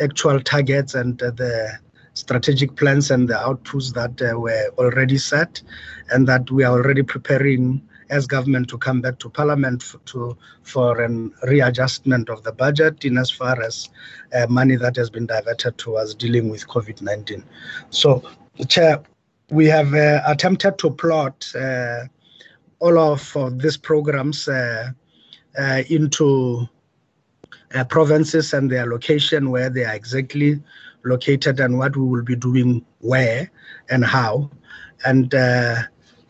actual targets and uh, the strategic plans and the outputs that uh, were already set and that we are already preparing as government to come back to parliament for, to, for an readjustment of the budget in as far as uh, money that has been diverted towards dealing with COVID-19. So, Chair, we have uh, attempted to plot uh, all of, these programs uh, uh, into uh, provinces and their location where they are exactly located and what we will be doing where and how. And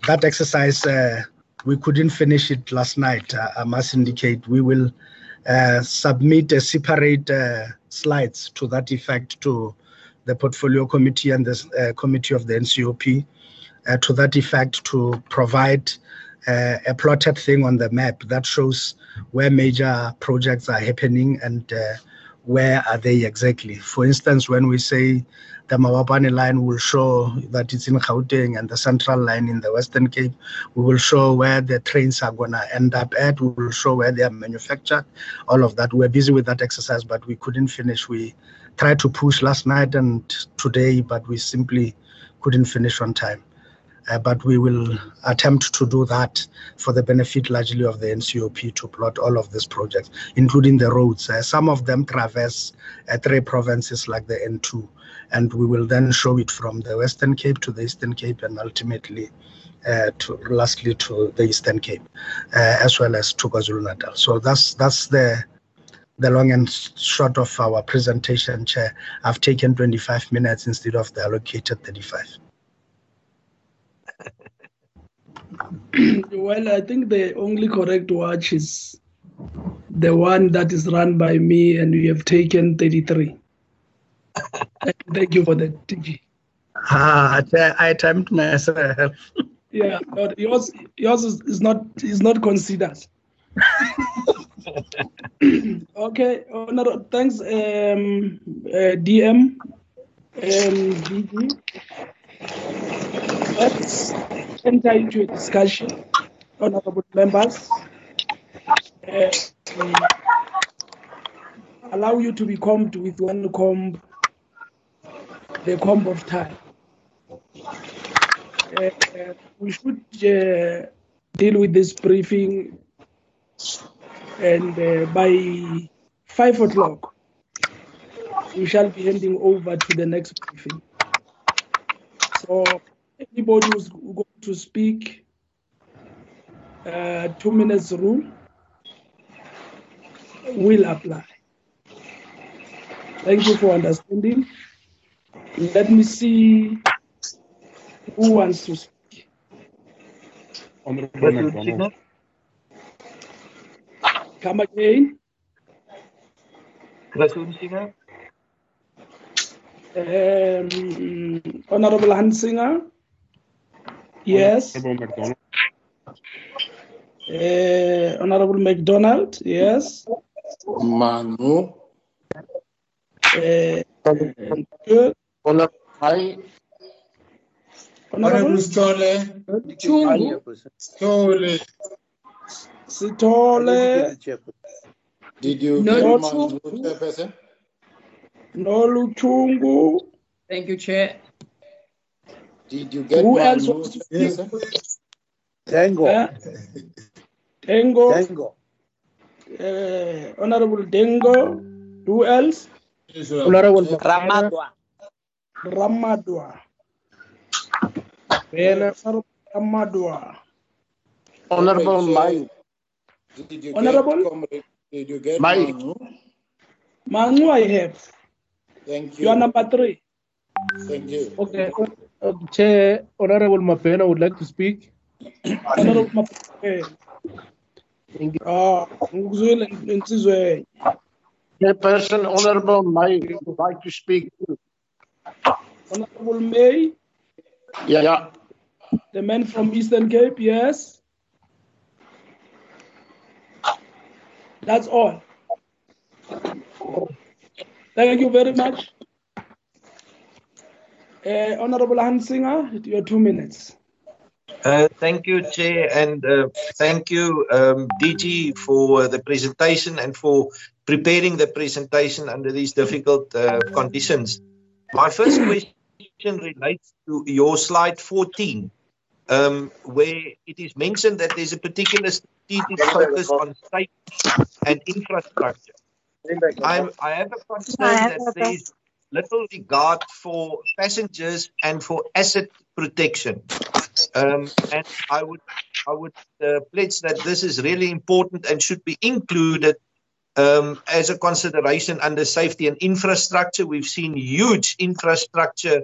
that exercise, uh, we couldn't finish it last night. Uh, I must indicate we will uh, submit a separate uh, slides to that effect to the portfolio committee and the uh, committee of the NCOP to that effect to provide a plotted thing on the map that shows where major projects are happening and where are they exactly. For instance, when we say the Mabopane line will show that it's in Gauteng and the central line in the Western Cape, we will show where the trains are going to end up at, we will show where they are manufactured, all of that. We're busy with that exercise, but we couldn't finish. We tried to push last night and today, but we simply couldn't finish on time. Uh, but we will attempt to do that for the benefit largely of the NCOP to plot all of these projects, including the roads. Uh, some of them traverse uh, three provinces like the N2, and we will then show it from the Western Cape to the Eastern Cape and ultimately uh, to lastly to the Eastern Cape, uh, as well as to KwaZulu Natal. So that's that's the the long and short of our presentation, Chair. I've taken 25 minutes instead of the allocated 35. well, I think the only correct watch is the one that is run by me, and we have taken 33. Thank you for that, TG. Ah, I timed myself. yeah, but yours, yours is, not is not considered. okay, Honor, thanks, um, uh, DM, um. Let's enter into a discussion, honorable members. Uh, allow you to be combed with one comb, the comb of time. Uh, we should uh, deal with this briefing and uh, by five o'clock we shall be handing over to the next briefing. So anybody who's going to speak, uh, two minutes rule will apply. Thank you for understanding. Let me see who wants to speak. Honorable McDonald. Come again. Singer. Um, Honorable Hunsinger. Yes. Honorable McDonald. Uh, Honorable McDonald. Yes. Manu. Uh, good. Honorable Honorable Stole. Chungu. Stole. Sitole. Did you No, get no. Chairperson? Noluchungu. Thank you, Chair. Did you get Who else Manu, wants to speak? Chairperson? Tango. Uh, Dengo. Tango. Uh, Honorable Dengo. Who else? Honorable Ramadwa. Ramadwa. Honorable Ramadwa. Honorable Mai. Honorable? get, comrade, did you get Mai. Manu? I have. Thank You You are number three. Thank you. Okay. Uh, Chair, Honorable Mapena would like to speak. Honorable Mapena. Ah, ngikuzwile insizwe. Chairperson, Honorable May would like to speak. Honorable May, Yeah, yeah. the man from Eastern Cape, yes. That's all. Thank you very much. Uh, Honorable Hunsinger, your two minutes. Uh, thank you, Chair, and uh, thank you, um, DG, for the presentation and for preparing the presentation under these difficult uh, conditions. My first question relates to your slide 14, um, where it is mentioned that there's a particular strategic focus on safety and infrastructure. I'm, I have a concern that there is little regard for passengers and for asset protection. Um, and I would, I would uh, pledge that this is really important and should be included as a consideration under safety and infrastructure. We've seen huge infrastructure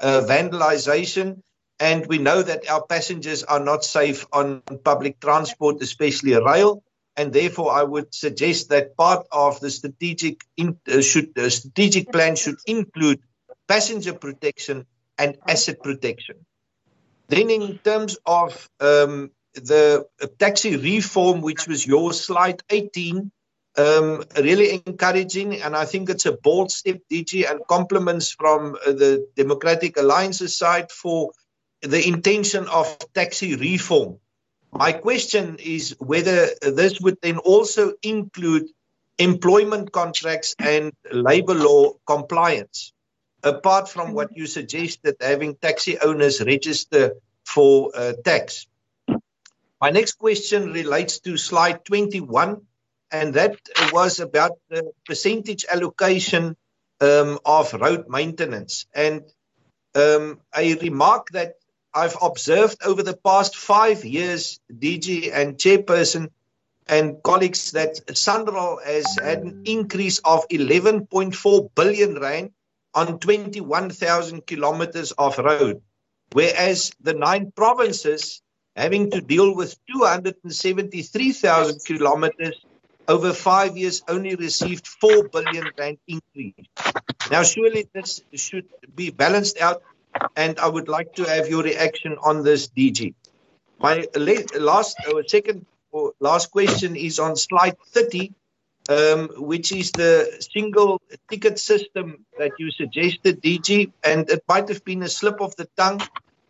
uh, vandalization, and we know that our passengers are not safe on public transport, especially rail. And therefore, I would suggest that part of the strategic in, uh, should uh, strategic plan should include passenger protection and asset protection. Then, in terms of um, the uh, taxi reform, which was your slide 18, um, really encouraging, and I think it's a bold step, DG, and compliments from uh, the Democratic Alliance's side for the intention of taxi reform. My question is whether this would then also include employment contracts and labor law compliance, apart from what you suggested, having taxi owners register for uh, tax. My next question relates to slide 21, and that was about the percentage allocation um, of road maintenance. And um, a remark that I've observed over the past five years, DG and chairperson and colleagues, that Sanral has had an increase of 11.4 billion rand on 21,000 kilometers of road, whereas the nine provinces having to deal with 273,000 kilometers over five years only received 4 billion rand increase. Now, surely this should be balanced out and I would like to have your reaction on this, DG. My last, second or last question is on slide 30, um, which is the single ticket system that you suggested, DG, and it might have been a slip of the tongue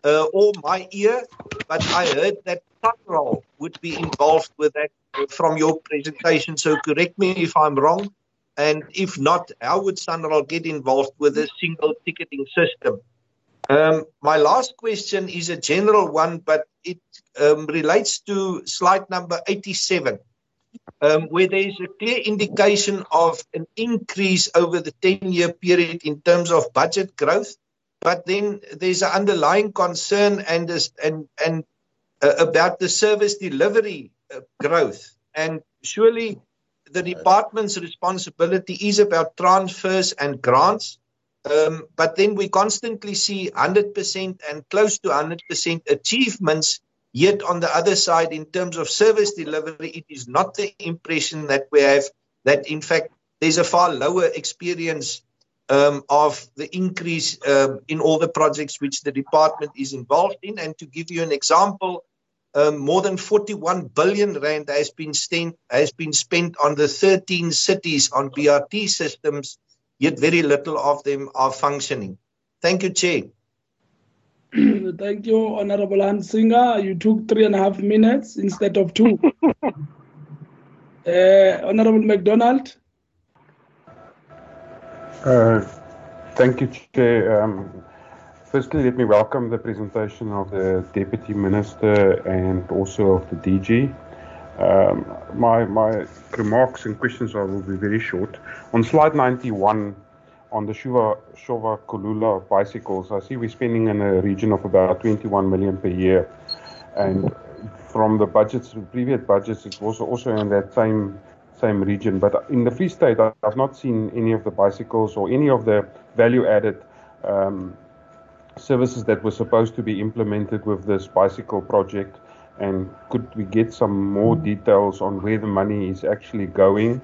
uh, or my ear, but I heard that Sanral would be involved with that from your presentation. So correct me if I'm wrong. And if not, how would Sunroll get involved with a single ticketing system? Um, my last question is a general one, but it um, relates to slide number 87, um, where there is a clear indication of an increase over the 10 year period in terms of budget growth. But then there's an underlying concern and, and, and uh, about the service delivery uh, growth. And surely the department's responsibility is about transfers and grants. Um, but then we constantly see 100% and close to 100% achievements. Yet on the other side, in terms of service delivery, it is not the impression that we have that, in fact, there's a far lower experience um, of the increase um, in all the projects which the department is involved in. And to give you an example, um, more than 41 billion rand has been spent has been spent on the 13 cities on BRT systems yet very little of them are functioning. Thank you, Chair. Thank you, Honorable Hunsinger. You took three and a half minutes instead of two. uh, Honorable McDonald. Uh, thank you, Chair. Um, firstly, let me welcome the presentation of the Deputy Minister and also of the DG. Um, my, my remarks and questions are, will be very short. On slide 91, on the Shuva, Shova Kalula bicycles, I see we're spending in a region of about 21 million per year. And from the budgets, the previous budgets, it was also in that same same region. But in the Free State, I- I've not seen any of the bicycles or any of the value-added um, services that were supposed to be implemented with this bicycle project. And could we get some more details on where the money is actually going?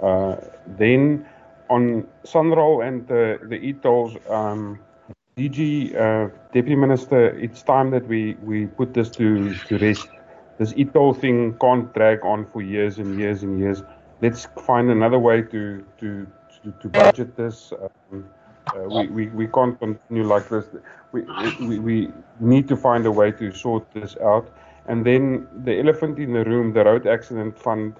Uh, then on Sanral and the, the e-tolls, um, DG, uh, Deputy Minister, it's time that we, we put this to, to rest. This e-toll thing can't drag on for years and years and years. Let's find another way to, to, to, to budget this. Um, uh, we, we, we can't continue like this. We, we, we need to find a way to sort this out. And then the elephant in the room, the road accident fund,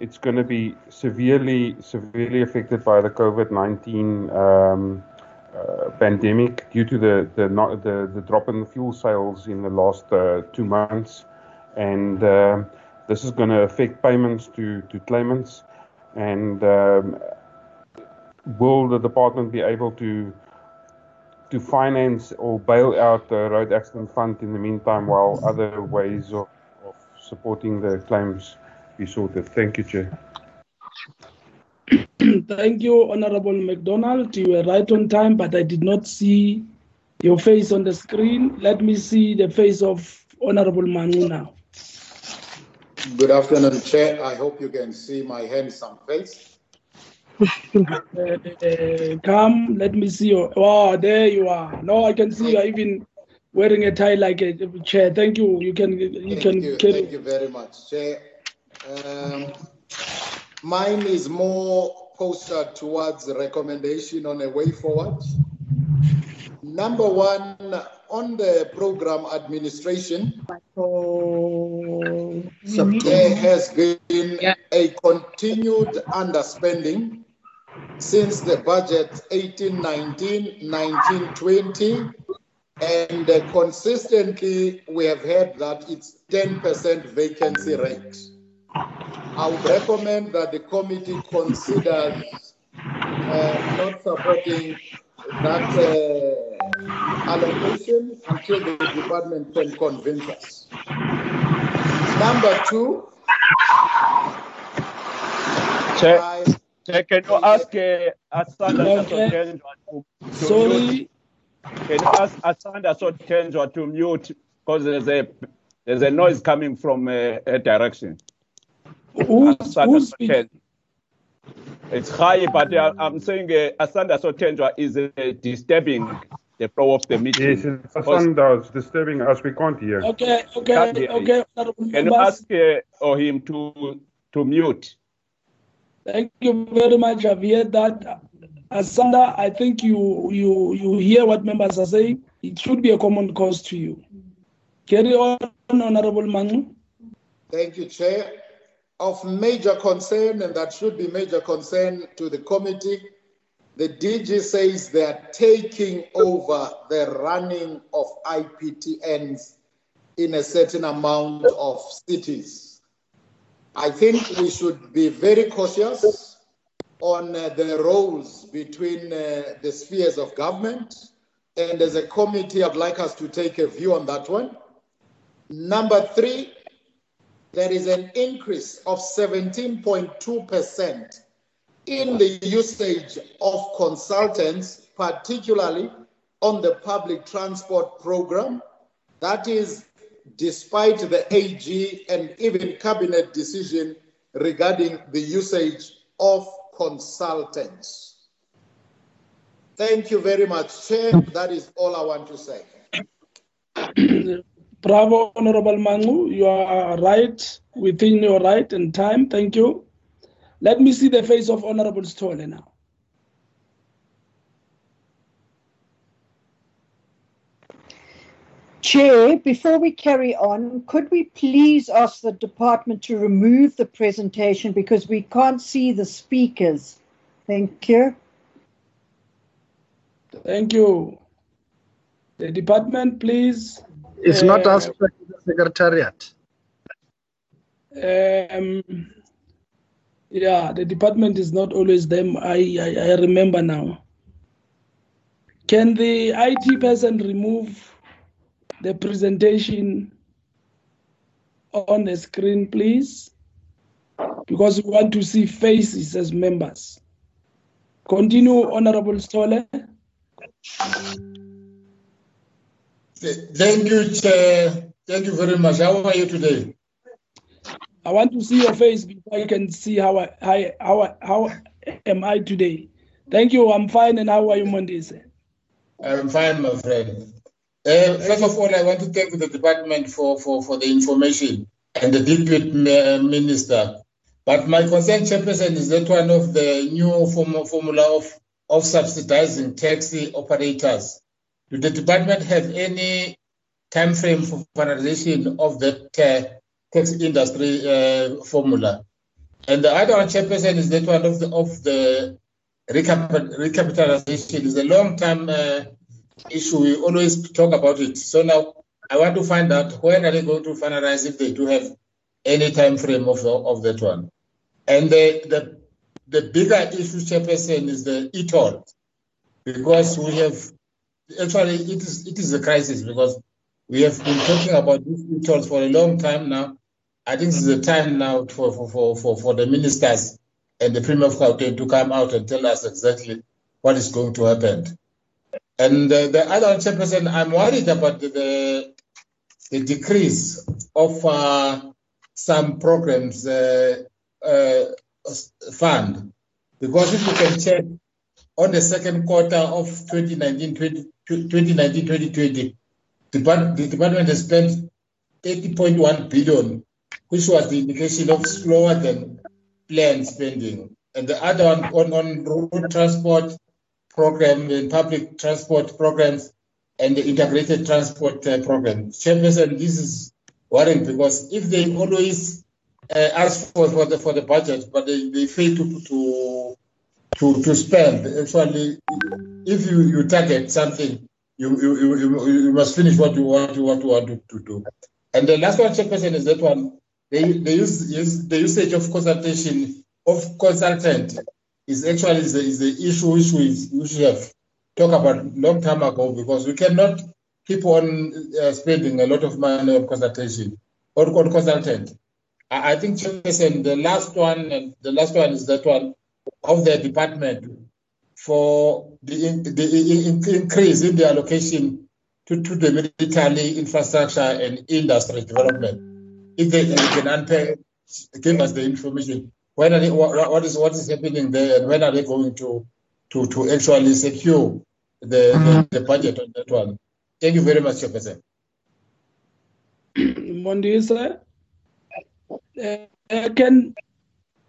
it's going to be severely, severely affected by the COVID 19 um, uh, pandemic due to the, the, the, the drop in fuel sales in the last uh, two months. And um this is going to affect payments to, to claimants. And um, will the department be able to to finance or bail out the road accident fund in the meantime while other ways of, of supporting the claims be sorted? Thank you, Chair. Thank you, Honorable McDonald. You were right on time, but I did not see your face on the screen. Let me see the face of Honorable Manu now. Good afternoon, Chair. I hope you can see my handsome face. Come, let me see you. Oh, there you are. No, I can see you are even wearing a tie like a chair. Thank you. You can you Thank can you, carry. thank you very much, Chair. Um, mine is more posted towards the recommendation on a way forward. Number one, on the program administration, there has been a continued underspending since the budget 18 19, 19 20, and uh, consistently we have had that it's 10% vacancy rate. I would recommend that the committee considers uh, not supporting that uh, allocation until the department can convince us. Number two, Chair, I, Chair, can you ask uh, Asanda Okay. Sotendwa to, to mute? Sorry, Can you ask Asanda Sotendwa to mute because there's a there's a noise coming from uh, a direction. who's, who's speaking? It's high, but uh, I'm saying uh, Asanda Sotendwa is uh, disturbing the flow of the Yes, meeting. it's Because Asanda, it's disturbing us. We can't hear. Okay, okay, Can't hear okay, can you ask uh, or him to to mute? Thank you very much. Heard that. Asanda, I think you you you hear what members are saying. It should be a common cause to you. Carry on, Honorable Manu. Thank you, Chair. Of major concern, and that should be major concern to the committee, the DG says they are taking over the running of IPTNs in a certain amount of cities. I think we should be very cautious on uh, the roles between uh, the spheres of government. And as a committee, I'd like us to take a view on that one. Number three, there is an increase of 17.2% in the usage of consultants, particularly on the public transport program. That is despite the AG and even cabinet decision regarding the usage of consultants. Thank you very much, Chair. That is all I want to say. Bravo, Honorable Manu. You are right within your right and time. Thank you. Let me see the face of Honorable Stolle now. Chair, before we carry on, could we please ask the department to remove the presentation because we can't see the speakers? Thank you. Thank you. The department, please. It's not Uh, us, but the secretariat. Um, yeah, the department is not always them. I, I, I remember now. Can the IT person remove the presentation on the screen, please? because we want to see faces as members. Continue, Honorable Stole. Thank you, Chair. Thank you very much. How are you today? I want to see your face before I can see how I, how, how, how am I today. Thank you. I'm fine. And how are you, Monday? I'm fine, my friend. Uh, first of all, I want to thank the department for, for, for the information and the deputy minister. But my concern, Chairperson, is that one of the new form, formula of, of subsidizing taxi operators. Do the department have any time frame for finalization of uh, taxi industry uh, formula? And the other one, Chairperson, is that one of the of the recap- recapitalization is a long-term uh, issue. We always talk about it. So now I want to find out when are they going to finalize if they do have any time frame of, of that one. And the, the, the bigger issue, Chairperson, is the e-toll. Because we have, actually, it is, it is a crisis because we have been talking about these e-tolls for a long time now. I think this is the time now for, for, for, for, the ministers and the Premier of to come out and tell us exactly what is going to happen. And uh, the other chairperson, I'm worried about the, the decrease of uh, some programs uh, uh, fund. Because if you can check on the second quarter of 2019 2020, the, the department has spent 80.1 billion, which was the indication of slower than planned spending. And the other one on, on road transport program and public transport programs and the integrated transport uh, program. Chairperson, this is worrying because if they always uh, ask for, for the for the budget, but they, they fail to to to to spend. Actually, if you, you target something, you, you, you, you must finish what you want you want to want to do. And the last one, Chairperson, is that one. They, they use, use the usage of consultation of consultant is actually the, is the issue which we, we should have talked about long time ago because we cannot keep on uh, spending a lot of money on consultation or on consultant. I, I think Chairperson, the last one and the last one is that one of the department for the, the increase in the allocation to, to the military infrastructure and industry development. If they, they can unpack, give us the information. When are they, what, what is what is happening there, and when are they going to to to actually secure the, the, the budget on that one? Thank you very much, Chairperson. Mondisa, uh, can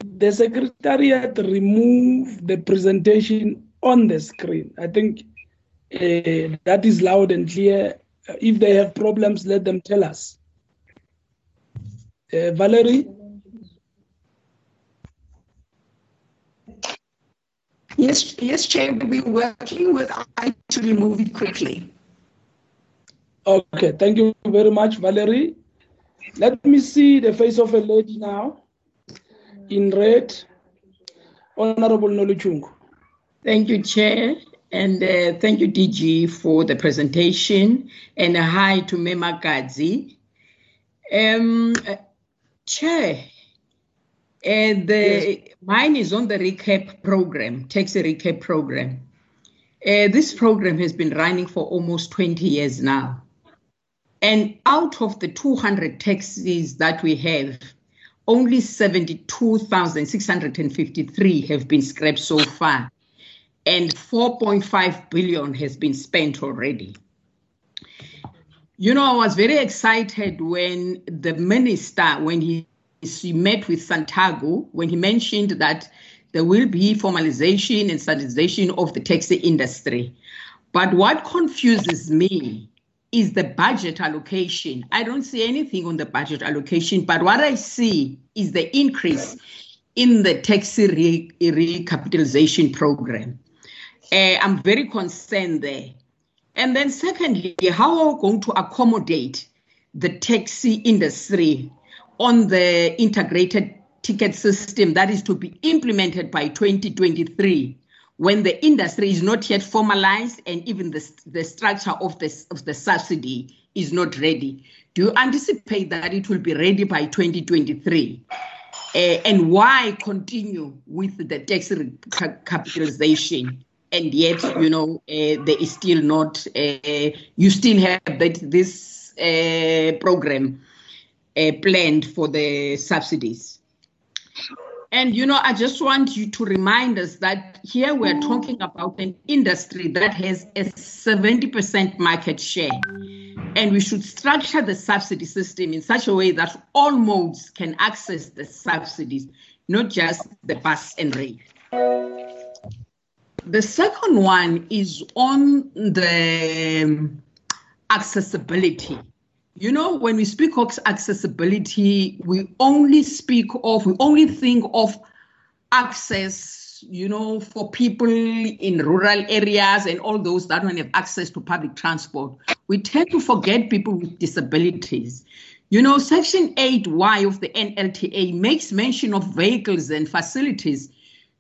the secretariat remove the presentation on the screen? I think uh, that is loud and clear. If they have problems, let them tell us. Uh, Valerie? Yes, yes, Chair, we're working with I to remove it quickly. Okay, thank you very much, Valerie. Let me see the face of a lady now in red. Honorable Noluchungu. Thank you, Chair. And uh, thank you, DG, for the presentation. And hi to Mema Gadzi. Um, uh, Chair, and the, yes. mine is on the recap program, taxi recap program. Uh, this program has been running for almost 20 years now. And out of the 200 taxis that we have, only 72,653 have been scrapped so far, and 4.5 billion has been spent already. You know, I was very excited when the minister, when he, he met with SANTACO, when he mentioned that there will be formalization and standardization of the taxi industry. But what confuses me is the budget allocation. I don't see anything on the budget allocation, but what I see is the increase in the taxi re- recapitalization program. Uh, I'm very concerned there. And then, secondly, how are we going to accommodate the taxi industry on the integrated ticket system that is to be implemented by 2023 when the industry is not yet formalized and even the, the structure of the, of the subsidy is not ready? Do you anticipate that it will be ready by 2023? Uh, and why continue with the tax capitalization? And yet, you know, uh, there is still not, uh, you still have that, this program uh, planned for the subsidies. And, you know, I just want you to remind us that here we're talking about an industry that has a 70% market share. And we should structure the subsidy system in such a way that all modes can access the subsidies, not just the bus and rail. The second one is on the accessibility. You know, when we speak of accessibility, we only speak of, we only think of access, you know, for people in rural areas and all those that don't have access to public transport. We tend to forget people with disabilities. You know, Section 8Y of the NLTA makes mention of vehicles and facilities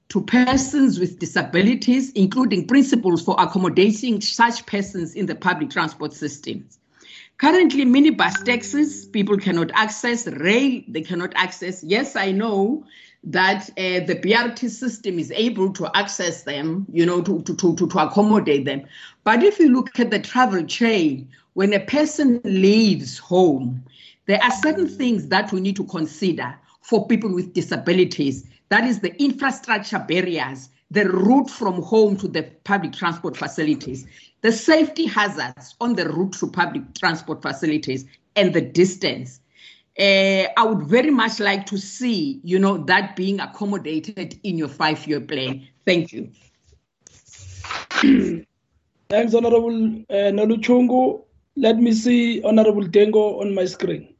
to persons with disabilities, including principles for accommodating such persons in the public transport systems. Currently, minibus taxis, people cannot access, rail, they cannot access. Yes, I know that uh, the BRT system is able to access them, you know, to, to, to, to accommodate them. But if you look at the travel chain, when a person leaves home, there are certain things that we need to consider for people with disabilities. That is the infrastructure barriers, the route from home to the public transport facilities the safety hazards on the route to public transport facilities and the distance. Uh, I would very much like to see, you know, that being accommodated in your five-year plan. Thank you. Thanks, Honorable uh, Noluchungu. Let me see Honorable Dengo on my screen.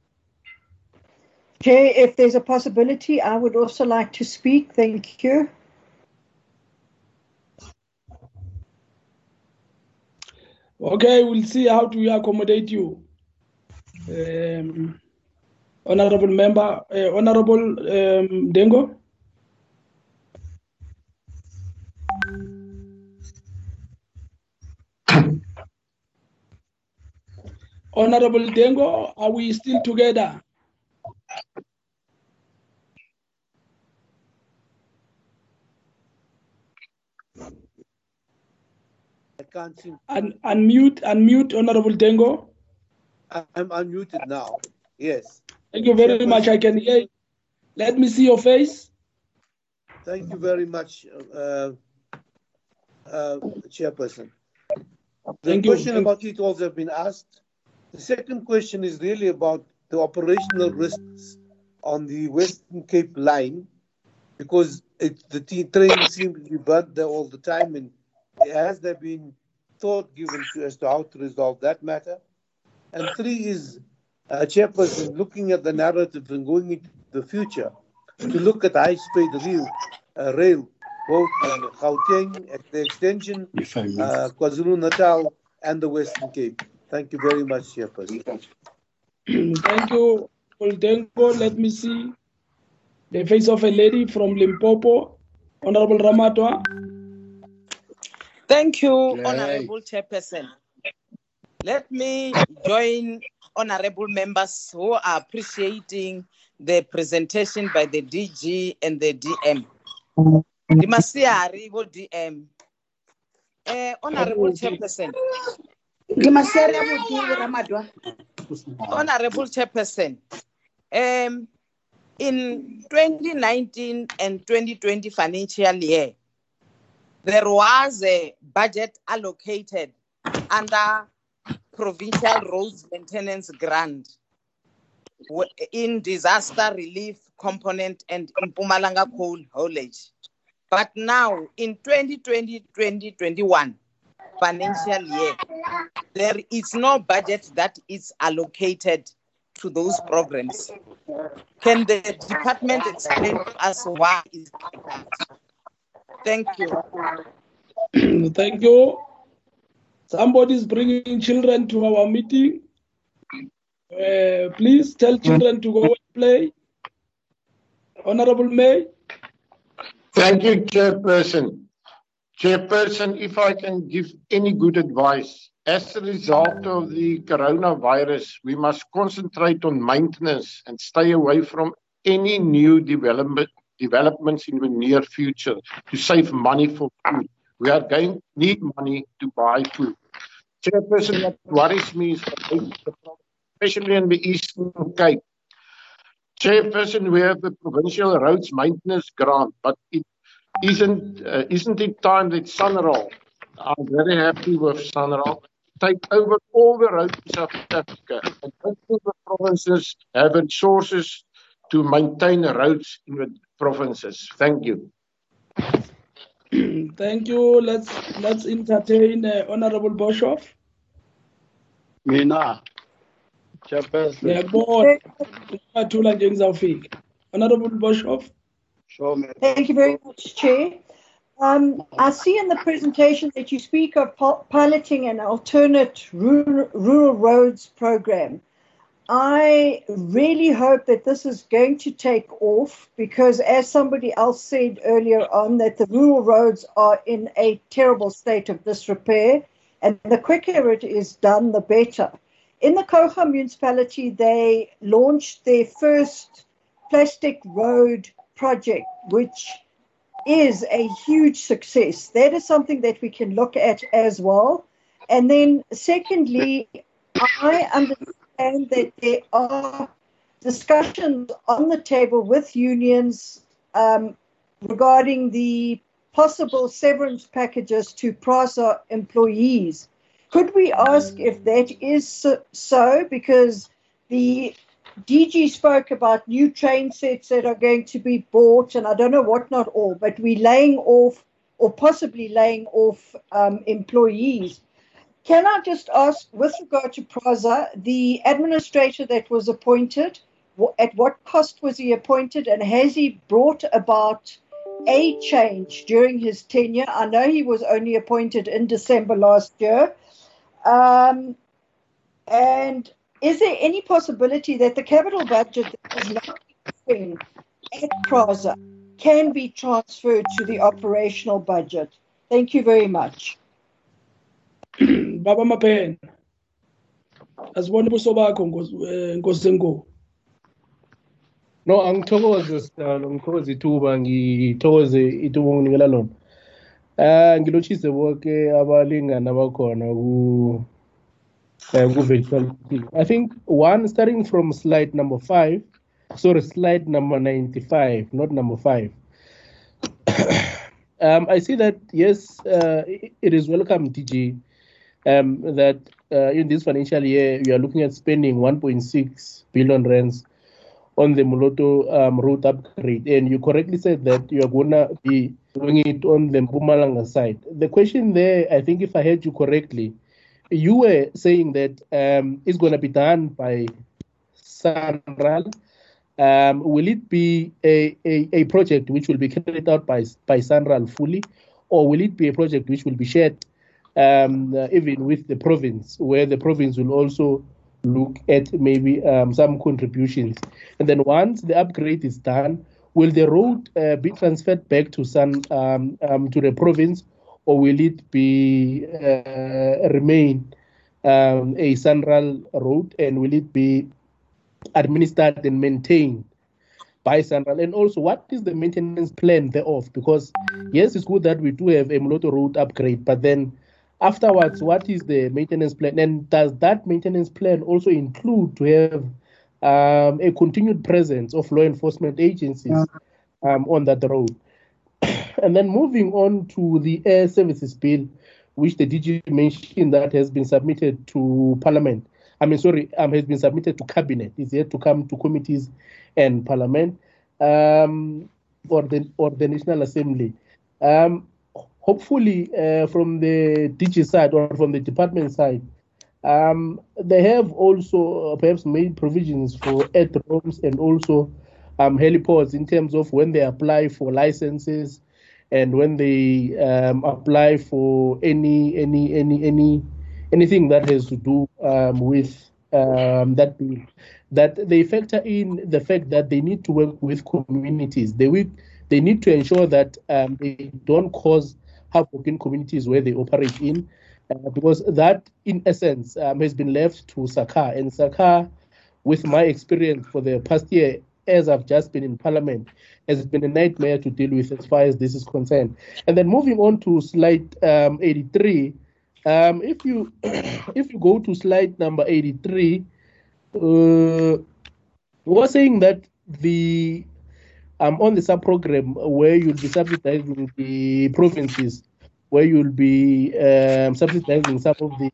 Jay, if there's a possibility, I would also like to speak. Thank you. Okay, we'll see how to accommodate you. Um, honorable member, uh, Honorable um, Dengo. Honorable Dengo, are we still together? Can't seem. Un- unmute, unmute, Honorable Dengo. I'm unmuted now. Yes. Thank you very much. I can hear. You. Let me see your face. Thank you very much, uh, uh, Chairperson. The Thank you. question about it also have been asked. The second question is really about the operational risks on the Western Cape line, because it, the t- train seems to be burnt there all the time, and has there been thought given to as to how to resolve that matter? And three is, uh, Chairperson, looking at the narrative and going into the future, to look at high-speed rail, uh, rail both in Gauteng, at the extension, uh, KwaZulu-Natal, and the Western Cape. Thank you very much, Chairperson. Thank you, Oldengo. Let me see the face of a lady from Limpopo, Honorable Ramatwa. Thank you, Right. Honorable Chairperson. Let me join honorable members who are appreciating the presentation by the DG and the DM. Dimasiari, DM. Eh, honorable Chairperson. Honorable Chairperson, um, in 2019 and 2020 financial year, there was a budget allocated under provincial roads maintenance grant in disaster relief component and in Mpumalanga coal haulage. But now in 2020-2021 financial year, there is no budget that is allocated to those programs. Can the department explain to us why is that? Thank you. Thank you. Somebody's bringing children to our meeting. Uh, please tell children to go and play. Honorable May. Thank you, Chairperson. Chairperson, if I can give any good advice, as a result of the coronavirus, we must concentrate on maintenance and stay away from any new development developments in the near future to save money for food. We are going to need money to buy food. Chairperson, what worries me is especially in the Eastern Cape. Chairperson, we have the provincial roads maintenance grant, but it isn't uh, isn't it time that Sanral, I'm very happy with Sanral, take over all the roads in South Africa and the provinces have resources to maintain the roads in the provinces. Thank you. Thank you. Let's let's entertain uh, Honorable Boshoff. Mina, Chairperson. Ngiyabona uyathula nje ngizawufika. Honorable Boshoff. Sure, ma'am. Thank you very much, Chair. Um, I see in the presentation that you speak of piloting an alternate rural, rural roads program. I really hope that this is going to take off because, as somebody else said earlier on, that the rural roads are in a terrible state of disrepair, and the quicker it is done, the better. In the Kouga municipality, they launched their first plastic road project, which is a huge success. That is something that we can look at as well. And then, secondly, I understand that there are discussions on the table with unions um, regarding the possible severance packages to PRASA employees. Could we ask if that is so- so? Because the DG spoke about new train sets that are going to be bought, and I don't know what not all, but we're laying off or possibly laying off um, employees. Can I just ask, with regard to PRASA, the administrator that was appointed, at what cost was he appointed, and has he brought about a change during his tenure? I know he was only appointed in December last year. Um, and is there any possibility that the capital budget that is not being at PRASA can be transferred to the operational budget? Thank you very much. Baba Mapen. Asibone ubuso bakho Nkosi eh, No, angithokoze sidalo, ngithokoze ithuba, ngithokoze ithuba onginikela lona. Eh ngilotshise abalingani abakhona ku eh. I think one starting from slide number 5, sorry, slide number 95, not number 5. um, I see that yes, uh, it it is welcome, DG, um, that uh, in this financial year you are looking at spending 1.6 billion rands on the Moloto um, road upgrade, and you correctly said that you are gonna be doing it on the Mpumalanga side. The question there, I think, if I heard you correctly, you were saying that um, it's gonna be done by Sanral. Um, will it be a, a, a project which will be carried out by by Sanral fully, or will it be a project which will be shared um, uh, even with the province, where the province will also look at maybe um, some contributions. And then once the upgrade is done, will the road uh, be transferred back to San um, um, to the province, or will it be uh, remain um, a Sanral road, and will it be administered and maintained by Sanral? And also, what is the maintenance plan thereof? Because yes, it's good that we do have a Moloto road upgrade, but then afterwards, what is the maintenance plan? And does that maintenance plan also include to have um, a continued presence of law enforcement agencies um, on that road? and then moving on to the air services bill, which the DG mentioned that has been submitted to Parliament. I mean, sorry, um, has been submitted to Cabinet. Is yet to come to committees and Parliament um, or the or the National Assembly. Um, hopefully, uh, from the DG side or from the department side, um, they have also uh, perhaps made provisions for airdrones and also um, heliports in terms of when they apply for licenses and when they um, apply for any any any any anything that has to do um, with um, that that they factor in the fact that they need to work with communities. They will, they need to ensure that um, they don't cause havoc in communities where they operate in, uh, because that, in essence, um, has been left to SACA. And SACA, with my experience for the past year, as I've just been in Parliament, has been a nightmare to deal with as far as this is concerned. And then moving on to slide um, 83, um, if you if you go to slide number 83, uh, we're saying that the um, on the sub program where you'll be subsidizing the provinces, where you'll be um, subsidizing some of the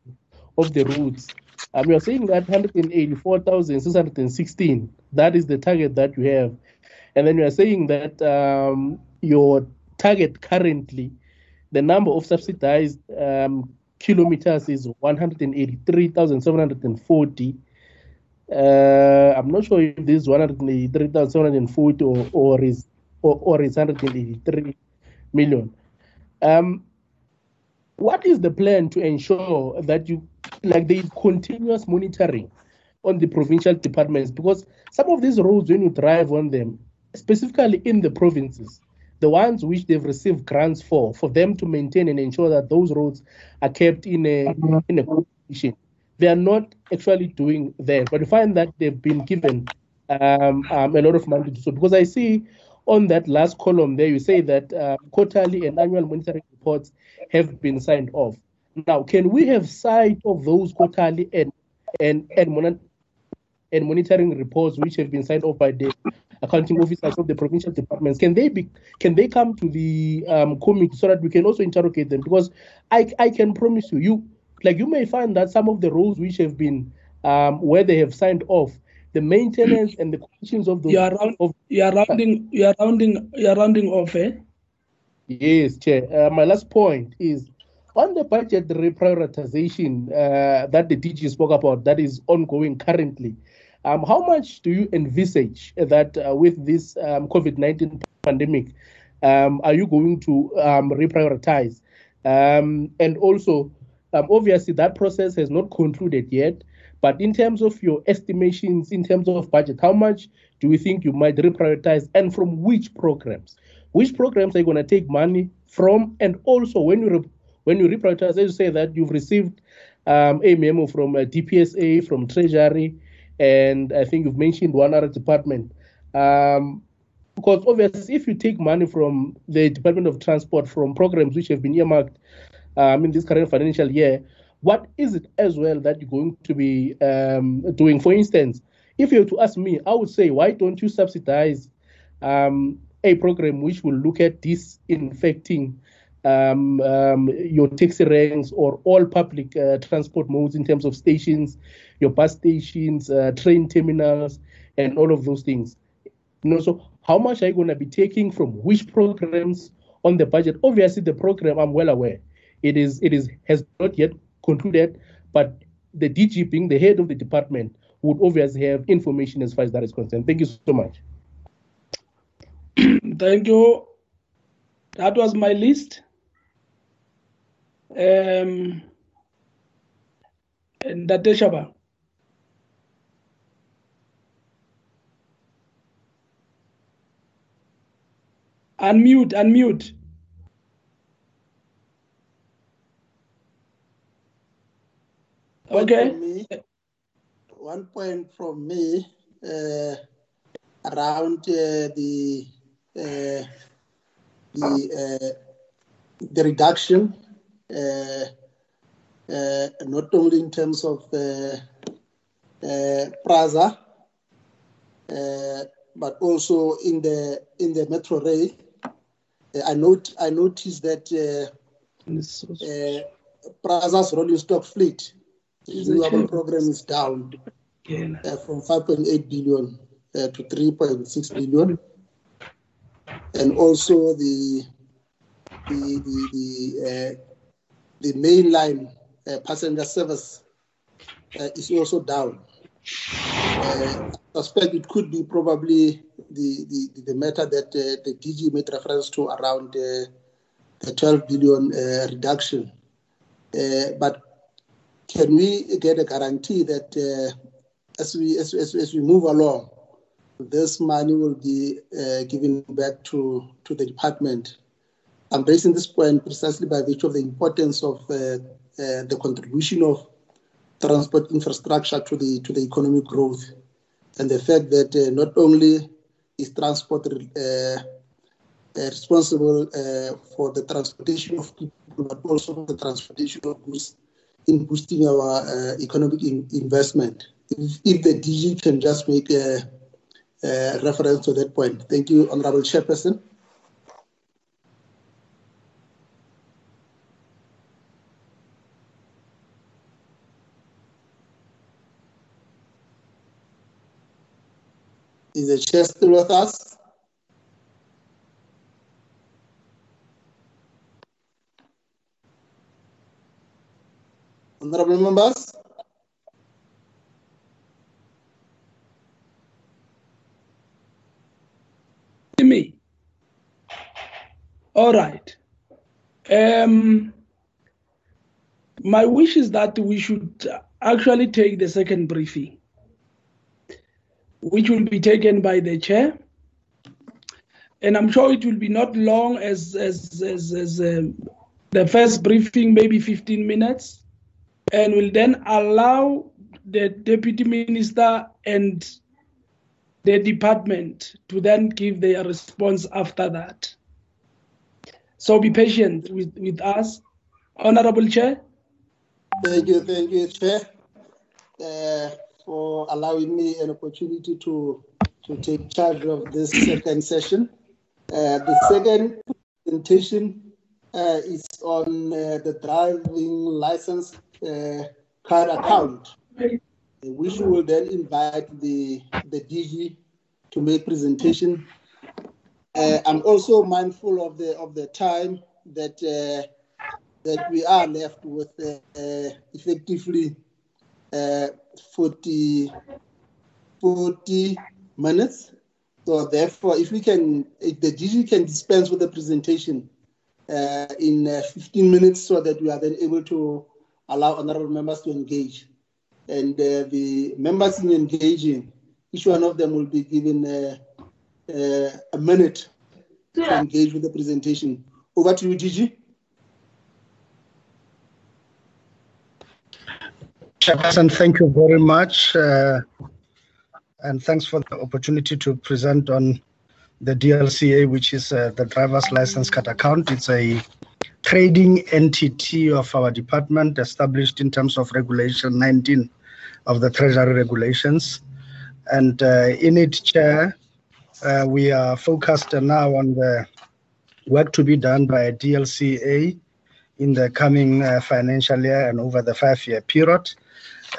of the routes. Um, you're saying that 184,616, that is the target that you have. And then you're saying that um, your target currently, the number of subsidized um, kilometers is 183,740. Uh, I'm not sure if this is 183,740 or, or is or, or is 183 million. Um, what is the plan to ensure that you like there is continuous monitoring on the provincial departments? Because some of these roads, when you drive on them, specifically in the provinces, the ones which they've received grants for, for them to maintain and ensure that those roads are kept in a in a good condition, they are not actually doing that. But you find that they've been given um, um, a lot of money to do so. Because I see on that last column there, you say that uh, quarterly and annual monitoring reports have been signed off. Now, can we have sight of those quarterly and and and, mon- and monitoring reports which have been signed off by the accounting officers of the provincial departments? Can they be can they come to the um, committee so that we can also interrogate them? Because I I can promise you, you like you may find that some of the rules which have been um, where they have signed off, the maintenance and the conditions of those. You are round, of, you are rounding you are rounding you are rounding off, eh? Yes, Chair. Uh, my last point is on the budget reprioritization uh, that the DG spoke about, that is ongoing currently. Um, how much do you envisage that uh, with this um, COVID 19 pandemic, um, are you going to um, reprioritize? Um, and also, um, obviously, that process has not concluded yet. But in terms of your estimations, in terms of budget, how much do you think you might reprioritize and from which programs? Which programs are you going to take money from? And also, when you re- when you reprioritize, as you say that you've received um, a memo from uh, DPSA, from Treasury, and I think you've mentioned one other department. Um, because obviously, if you take money from the Department of Transport from programs which have been earmarked um, in this current financial year, what is it as well that you're going to be um, doing? For instance, if you were to ask me, I would say, why don't you subsidize um, a program which will look at disinfecting um, um, your taxi ranks or all public uh, transport modes in terms of stations, your bus stations, uh, train terminals, and all of those things. You know, so how much are you going to be taking from which programs on the budget? Obviously, the program I'm well aware it is it is has not yet concluded, but the DG being the head of the department would obviously have information as far as that is concerned. Thank you so much. Thank you. That was my list. Um, Shaba. Unmute, unmute. Okay. From me, one point from me uh, around uh, the uh, the uh, the reduction, uh, uh, not only in terms of PRASA, but also in the in the metro rail. I note I noticed that PRASA's rolling stock fleet renewable program is down uh, from 5.8 billion uh, to 3.6 billion, and also the the the the, uh, the mainline uh, passenger service uh, is also down. Uh, I suspect it could be probably the the, the matter that the DG made reference to around the 12 billion reduction. but can we get a guarantee that uh, as we as, as, we move along, this money will be uh, given back to, to the department? I'm raising this point precisely by virtue of the importance of uh, uh the contribution of transport infrastructure to the to the economic growth, and the fact that uh, not only is transport uh, responsible for the transportation of people, but also the transportation of goods in boosting our uh, economic in investment. If, if, the DG can just make a, a reference to that point. Thank you, Honorable Chairperson. Is the chair still with us? Honorable members? Me. All right. Um, my wish is that we should actually take the second briefing, which will be taken by the chair. And I'm sure it will be not long as as as, as um, the first briefing, maybe 15 minutes and will then allow the deputy minister and the department to then give their response after that. So be patient with, with us. Honorable Chair. Thank you, thank you, Chair, uh, for allowing me an opportunity to, to take charge of this second session. Uh, the second presentation is on uh, the driving license uh, card account, which will then invite the, the DG to make presentation. Uh, I'm also mindful of the of the time that uh, that we are left with uh, effectively 40, 40 minutes. So therefore, if we can, if the DG can dispense with the presentation in 15 minutes, so that we are then able to allow honorable members to engage. And uh, the members in engaging, each one of them will be given uh, uh, a minute to engage with the presentation. Over to you, Gigi. Chairperson, thank you very much. Uh, and thanks for the opportunity to present on the DLCA, which is uh, the driver's license card account. It's a trading entity of our department established in terms of regulation 19 of the treasury regulations and uh, in it chair uh, we are focused now on the work to be done by dlca in the coming uh, financial year and over the five year period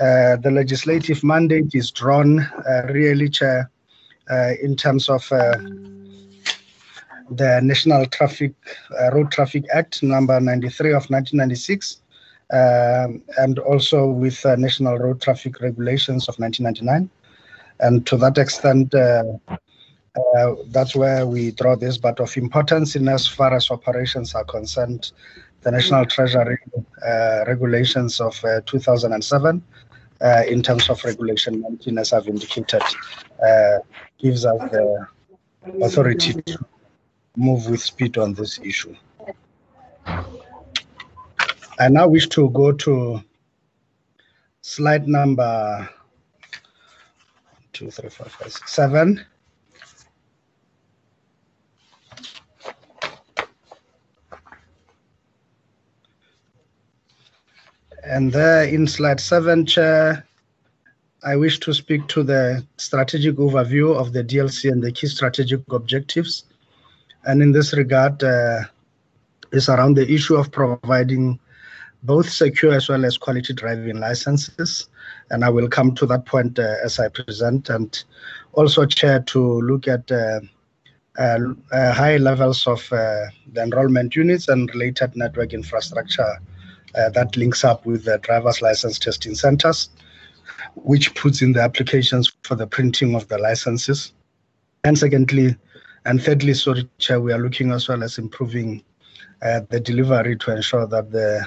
uh, the legislative mandate is drawn uh, really chair in terms of the National Traffic uh, Road Traffic Act number 93 of 1996, um, and also with uh, National Road Traffic Regulations of 1999. And to that extent, uh, uh, that's where we draw this. But of importance in as far as operations are concerned, the National Treasury uh, Regulations of uh, 2007. Uh, in terms of regulation 19, as I've indicated, uh, gives us the authority to move with speed on this issue. I now wish to go to slide number two, three, four, five, six, seven. And there in slide seven, Chair, I wish to speak to the strategic overview of the DLC and the key strategic objectives and in this regard, uh, around the issue of providing both secure as well as quality driving licenses. And I will come to that point uh, as I present, and also, Chair, to look at uh, uh, uh high levels of uh, the enrollment units and related network infrastructure that links up with the driver's license testing centers, which puts in the applications for the printing of the licenses. And secondly, and thirdly, sorry, Chair, we are looking as well as improving uh, the delivery to ensure that the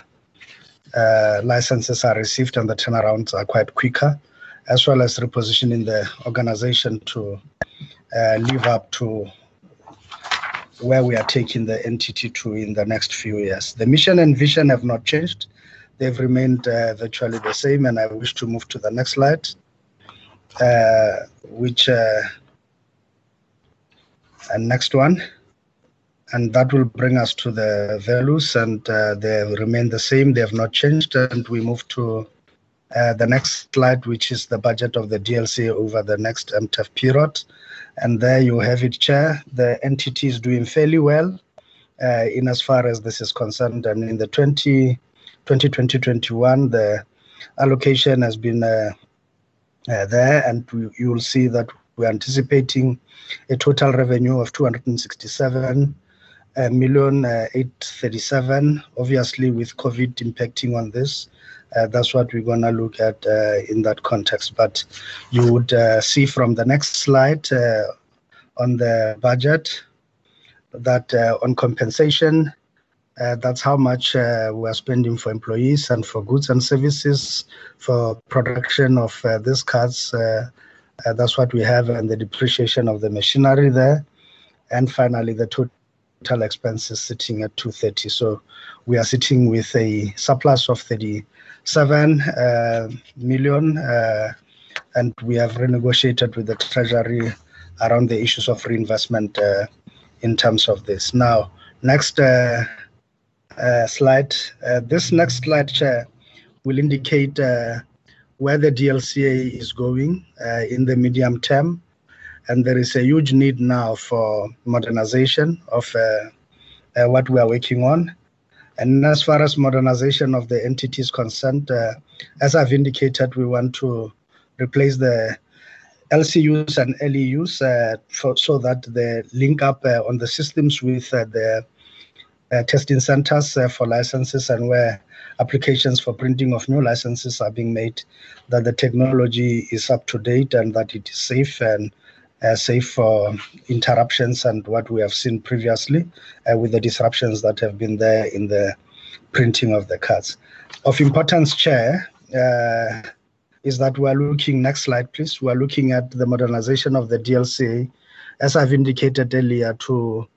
uh, licenses are received and the turnarounds are quite quicker, as well as repositioning the organization to uh, live up to where we are taking the entity to in the next few years. The mission and vision have not changed. They've remained uh, virtually the same, and I wish to move to the next slide, uh, which uh, And next one. And that will bring us to the values, and uh, they remain the same. They have not changed. And we move to uh, the next slide, which is the budget of the DLC over the next MTF period. And there you have it, Chair. The entity is doing fairly well uh, in as far as this is concerned. And in the 20, 2020-21, the allocation has been uh, uh, there, and you will see that we're anticipating a total revenue of 267 uh, million uh, 837. Obviously, with COVID impacting on this, uh, that's what we're going to look at uh, in that context. But you would uh, see from the next slide uh, on the budget that on compensation, that's how much we're spending for employees and for goods and services for production of these cards. that's what we have, and the depreciation of the machinery there. And finally, the total total expenses sitting at 230. So we are sitting with a surplus of 37 uh, million, uh, and we have renegotiated with the Treasury around the issues of reinvestment uh, in terms of this. Now, next uh, uh, slide. Uh, this next slide, Chair, will indicate where the DLCA is going in the medium term and there is a huge need now for modernization of uh, uh, what we are working on. And as far as modernization of the entity is concerned, uh, as I've indicated, we want to replace the LCUs and LEUs uh, for, so that they link up uh, on the systems with uh, the testing centers for licenses and where applications for printing of new licenses are being made, that the technology is up to date and that it is safe and uh, safe for interruptions and what we have seen previously uh, with the disruptions that have been there in the printing of the cards. Of importance, Chair, uh, is that we're looking, next slide please, we're looking at the modernization of the DLC, as I've indicated earlier, to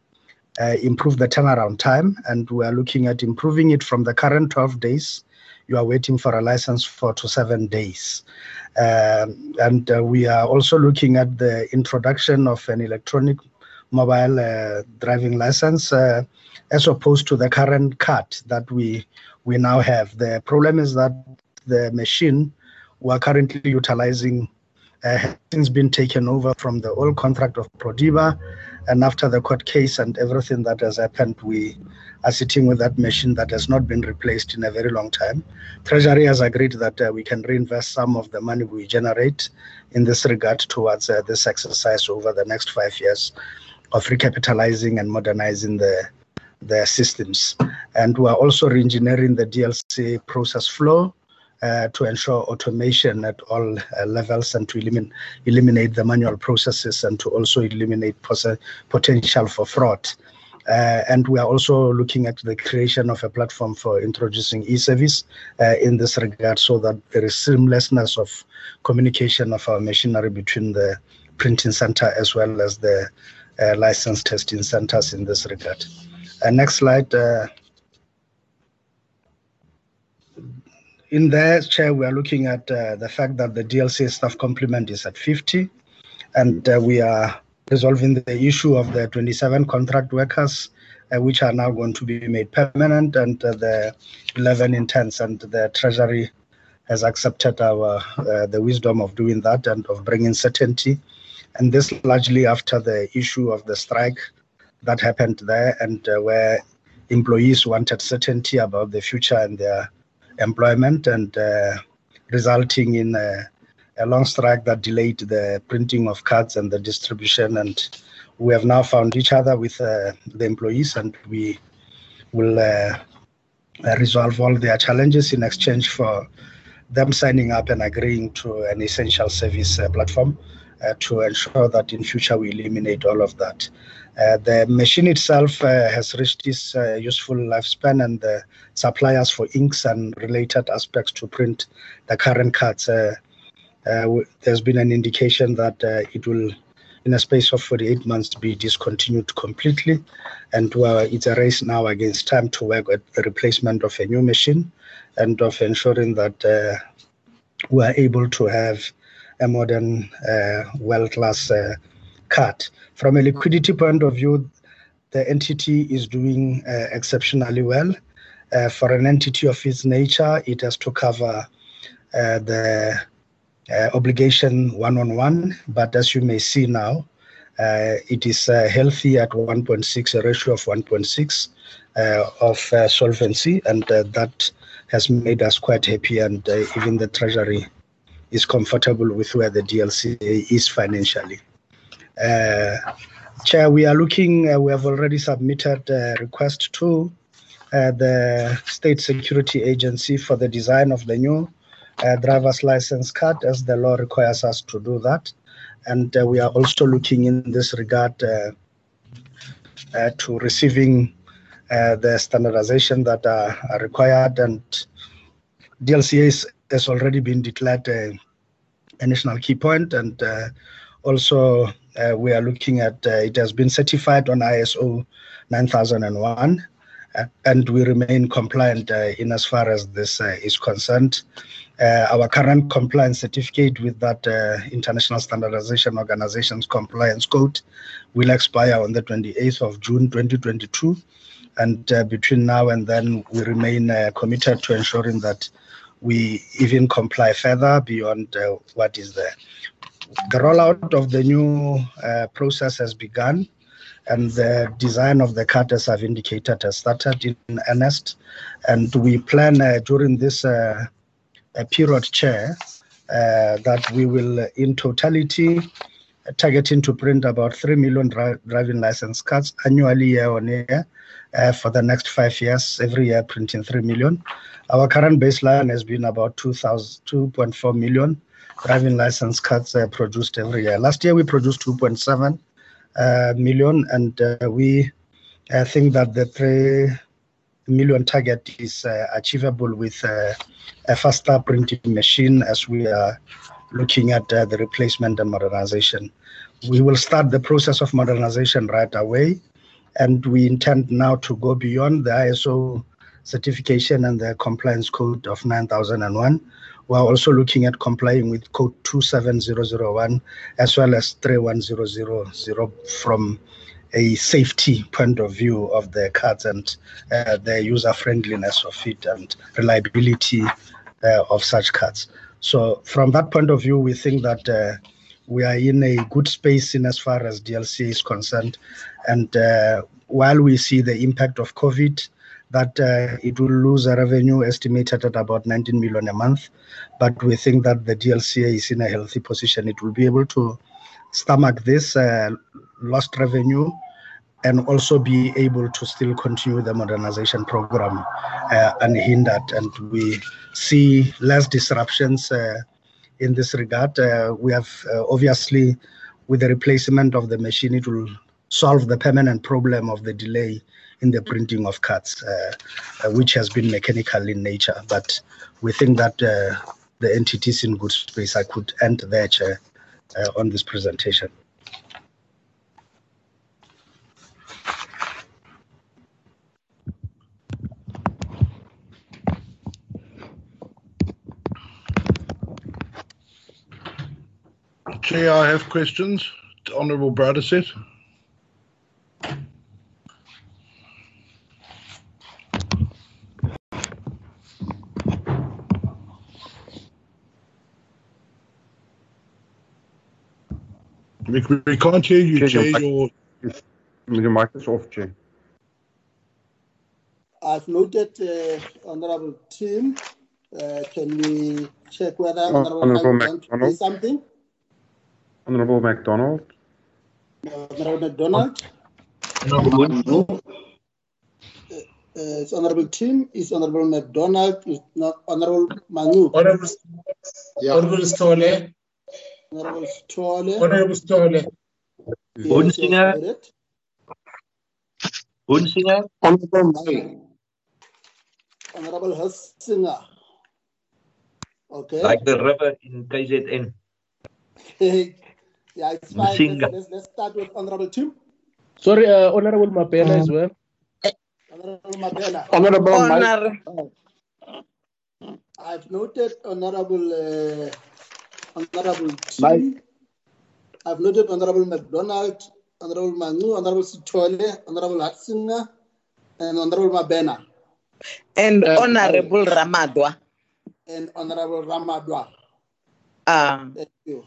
uh, improve the turnaround time, and we are looking at improving it from the current 12 days. You are waiting for a license for to seven days. Um, and uh, we are also looking at the introduction of an electronic mobile uh, driving license uh, as opposed to the current card that we we now have. The problem is that the machine we're currently utilizing uh, has been taken over from the old contract of Prodiba. And after the court case and everything that has happened, we are sitting with that machine that has not been replaced in a very long time. Treasury has agreed that uh, we can reinvest some of the money we generate in this regard towards uh, this exercise over the next five years of recapitalizing and modernizing the the systems. And we are also reengineering the DLC process flow uh, to ensure automation at all uh, levels and to eliminate, eliminate the manual processes and to also eliminate potential for fraud. Uh, and we are also looking at the creation of a platform for introducing e-service uh, in this regard so that there is seamlessness of communication of our machinery between the printing center as well as the uh, license testing centers in this regard. next slide. In there, Chair, we are looking at uh, the fact that the DLC staff complement is at 50, and uh, we are resolving the issue of the 27 contract workers, uh, which are now going to be made permanent, and uh, the 11 interns, and the Treasury has accepted our uh, the wisdom of doing that and of bringing certainty, and this largely after the issue of the strike that happened there, and uh, where employees wanted certainty about the future and their employment and uh, resulting in a, a, long strike that delayed the printing of cards and the distribution. And we have now found each other with uh, the employees and we will uh, resolve all their challenges in exchange for them signing up and agreeing to an essential service uh, platform uh, to ensure that in future we eliminate all of that. Uh, the machine itself uh, has reached its uh, useful lifespan and the suppliers for inks and related aspects to print the current cards. Uh, uh, there's been an indication that it will, in a space of 48 months, be discontinued completely. And it's a race now against time to work at the replacement of a new machine and of ensuring that we are able to have a modern, world-class cut. From a liquidity point of view, the entity is doing uh, exceptionally well. Uh, for an entity of its nature, it has to cover uh, the uh, obligation one on one, but as you may see now, uh, it is uh, healthy at 1.6, a ratio of 1.6 of solvency, and that has made us quite happy, and even the Treasury is comfortable with where the DLC is financially. Chair, we are looking, we have already submitted a request to uh, the State Security Agency for the design of the new uh, driver's license card, as the law requires us to do that. And uh, we are also looking in this regard to receiving the standardization that are, required. And DLCA has already been declared a, a national key point, and also uh, we are looking at uh, it has been certified on ISO 9001 and we remain compliant uh, in as far as this uh, is concerned. Uh, our current compliance certificate with that International Standardization Organization's compliance code will expire on the 28th of June 2022. And between now and then, we remain committed to ensuring that we even comply further beyond what is there. The rollout of the new process has begun and the design of the as I've indicated, has started in earnest. And we plan uh, during this uh, period, Chair, uh, that we will, in totality, targeting to print about 3 million dri driving license cards annually, year on year, uh, for the next five years, every year printing 3 million. Our current baseline has been about 2.4 million driving license cards uh, produced every year. Last year, we produced 2.7 uh, million, and uh, we uh, think that the three million target is achievable with a faster printing machine as we are looking at the replacement and modernization. We will start the process of modernization right away, and we intend now to go beyond the ISO certification and the compliance code of 9001 we're also looking at complying with code 27001 as well as 31000 from a safety point of view of the cards and uh, the user friendliness of it and reliability uh, of such cards. So from that point of view, we think that uh, we are in a good space in as far as DLC is concerned. And uh, while we see the impact of COVID, that uh, it will lose a revenue estimated at about 19 million a month. But we think that the DLCA is in a healthy position. It will be able to stomach this uh, lost revenue and also be able to still continue the modernization program uh, unhindered. And we see less disruptions uh, in this regard. Uh, we have uh, obviously, with the replacement of the machine, it will solve the permanent problem of the delay in the printing of cards, uh, uh, which has been mechanical in nature. But we think that uh, the entities in good space. I could end there, Chair, on this presentation. Chair, I have questions. Honourable Bradeset. We, we can't hear you, Chair. Your, your mic is off, Chair. I've noted, uh, Honorable Tim. Uh, can we check whether oh, Honorable, Honorable McDonald say something? Honorable McDonald. Honorable McDonald. Honorable uh, it's Honorable Tim, is Honorable McDonald, is not Honorable Manu. Honorable, yeah. Honorable Stole. Honorable Stole. Hunsinger. Hunsinger. Honorable May. Honorable Hussinger. Okay. Like the river in KZN. yeah, it's fine. Let's, let's, let's, start with Honorable Tim. Sorry, uh, Honorable Mapela as well. Honorable Mapela. Honorable Honor. I've noted Honorable uh, Honorable Tim. I've noted Honorable McDonald, Honorable Manu, Honorable Sitole, Honorable Hatsinger, and Honorable Mabena. And Uh, Honorable Ramadwa. And Honorable Ramadwa. Uh, Thank you.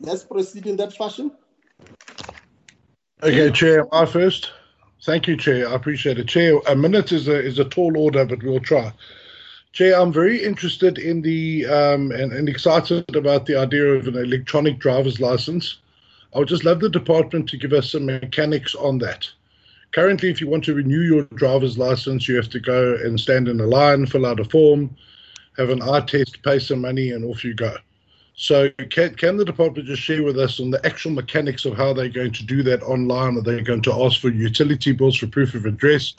Let's proceed in that fashion. Okay, Chair, I first. Thank you, Chair. I appreciate it. Chair, a minute is a is a tall order, but we'll try. Chair, I'm very interested in the um, and, and excited about the idea of an electronic driver's license. I would just love the department to give us some mechanics on that. Currently, if you want to renew your driver's license, you have to go and stand in a line, fill out a form, have an eye test, pay some money, and off you go. So, can, can the department just share with us on the actual mechanics of how they're going to do that online? Are they going to ask for utility bills for proof of address?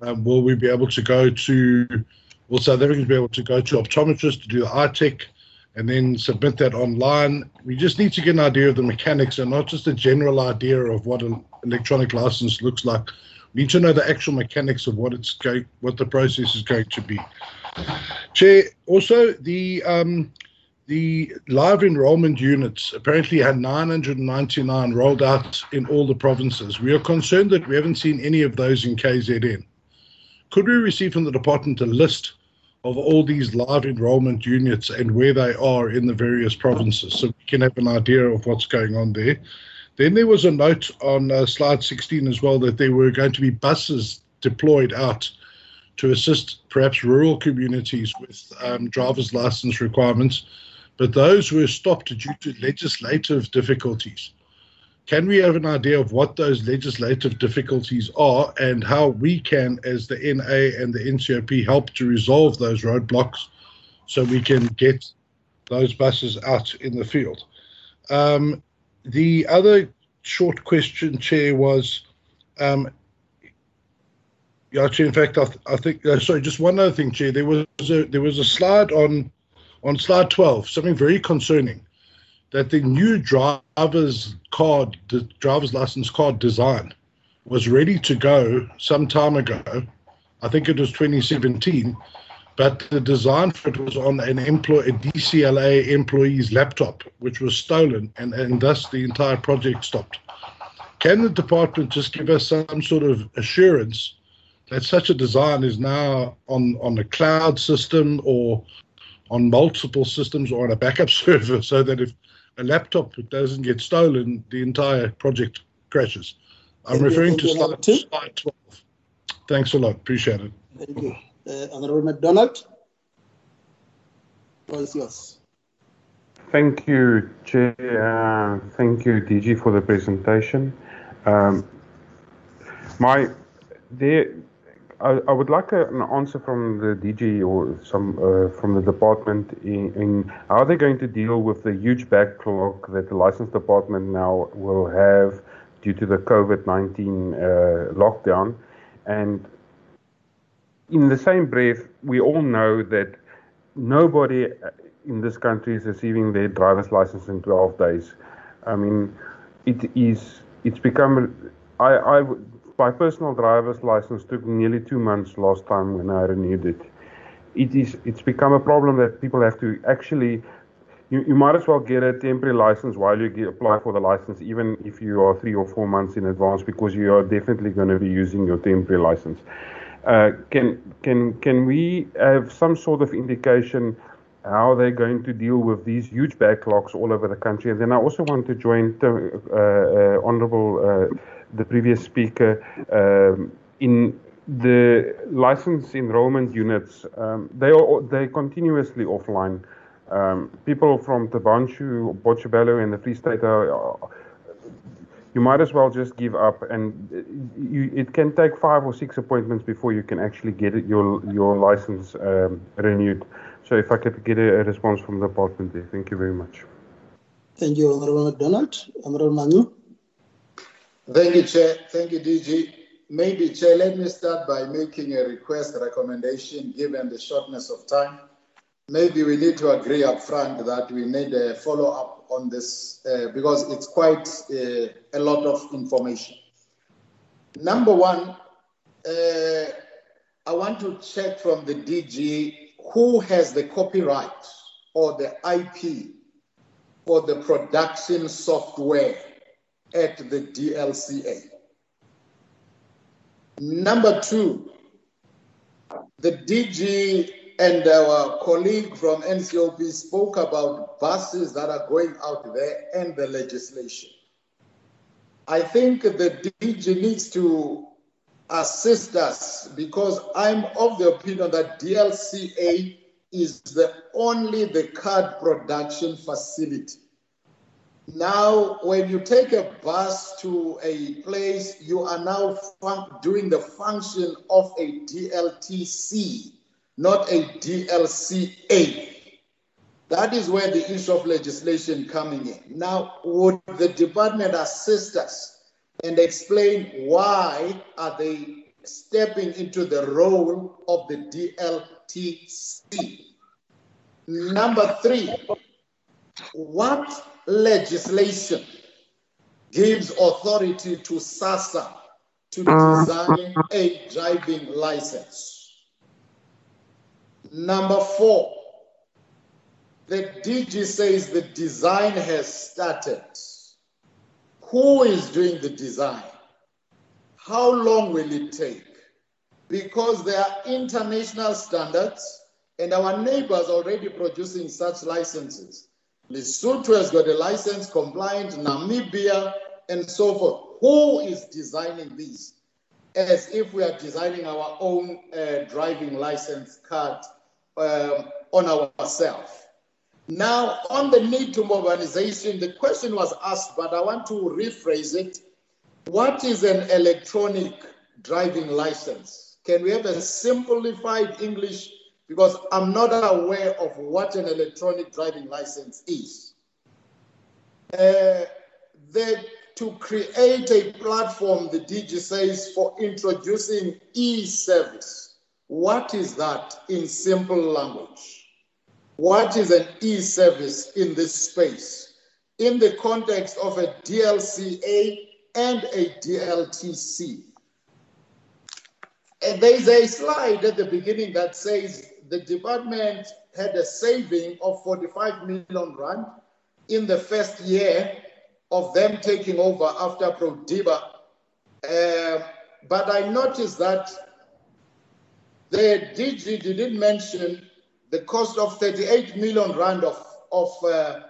Um, will we be able to go to, will South Africans be able to go to optometrists to do the eye tech and then submit that online? We just need to get an idea of the mechanics and not just a general idea of what an electronic license looks like. We need to know the actual mechanics of what it's going, what the process is going to be. Chair, also the um, the live enrollment units apparently had 999 rolled out in all the provinces. We are concerned that we haven't seen any of those in KZN. Could we receive from the department a list of all these live enrollment units and where they are in the various provinces so we can have an idea of what's going on there? Then there was a note on uh, slide 16 as well that there were going to be buses deployed out to assist perhaps rural communities with um, driver's license requirements, but those were stopped due to legislative difficulties. Can we have an idea of what those legislative difficulties are and how we can, as the NA and the NCOP, help to resolve those roadblocks so we can get those buses out in the field? Um, the other short question, Chair, was um, yeah, Chair. In fact, I, th- I think. Uh, sorry, just one other thing, Chair. There was a there was a slide on on slide twelve, something very concerning, that the new driver's card, the driver's license card design, was ready to go some time ago. I think it was 2017, but the design for it was on an employee, a DCLA employee's laptop, which was stolen, and, and thus the entire project stopped. Can the department just give us some sort of assurance that such a design is now on, on a cloud system or on multiple systems or on a backup server so that if a laptop that doesn't get stolen, the entire project crashes? I'm Thank referring to slide, slide 12. Thanks a lot. Appreciate it. Thank you. Uh, Honorable McDonald. Floor is yours. Thank you, Chair. Uh, thank you, DG, for the presentation. Um, my, there, I, I would like a, an answer from the DG or some uh, from the department in, in how they're going to deal with the huge backlog that the license department now will have due to the COVID-19 uh, lockdown, and in the same breath, we all know that nobody in this country is receiving their driver's license in 12 days. I mean, it is, it's become, I, I, my personal driver's license took nearly two months last time when I renewed it. It is, it's become a problem that people have to actually, you, you might as well get a temporary license while you get, apply for the license, even if you are three or four months in advance, because you are definitely going to be using your temporary license. Uh, can can can we have some sort of indication how they're going to deal with these huge backlogs all over the country? And then I also want to join uh, uh, Honourable uh, the previous speaker um, in the license enrollment units. Um, they are they continuously offline. Um, people from Thaba Nchu, Botshabelo, and the Free State are, you might as well just give up and you, it can take five or six appointments before you can actually get your your license um, renewed so if i could get a, a, response from the department there thank you very much Thank you, Honorable McDonald. Honorable Manu. Thank you, Chair. Thank you, DG. Maybe, Chair, let me start by making a request, a recommendation, given the shortness of time. Maybe we need to agree up front that we need a follow up on this uh, because it's quite uh, a lot of information. Number one, uh, I want to check from the DG who has the copyright or the IP for the production software at the DLCA. Number two, the DG and our colleague from NCOP spoke about buses that are going out there and the legislation. I think the DG needs to assist us because I'm of the opinion that DLCA is the only the card production facility. Now, when you take a bus to a place, you are now fun- doing the function of a DLTC, not a DLCA. That is where the issue of legislation coming in. Now, would the department assist us and explain why are they stepping into the role of the DLTC? Number three, what legislation gives authority to SASA to uh. design a driving license? Number four, the DG says the design has started. Who is doing the design? How long will it take? Because there are international standards, and our neighbors already producing such licenses. Lesotho has got a license compliant, Namibia, and so forth. Who is designing these? As if we are designing our own uh, driving license card um, on ourselves. Now, on the need to mobilization, the question was asked, but I want to rephrase it. What is an electronic driving license? Can we have a simplified English? Because I'm not aware of what an electronic driving license is. Uh, the, to create a platform, the DG says, for introducing e service. What is that in simple language? What is an e service in this space in the context of a DLCA and a DLTC? And there's a slide at the beginning that says the department had a saving of 45 million rand in the first year of them taking over after Prodiba. Uh, but I noticed that the DG didn't mention the cost of 38 million rand of, of uh,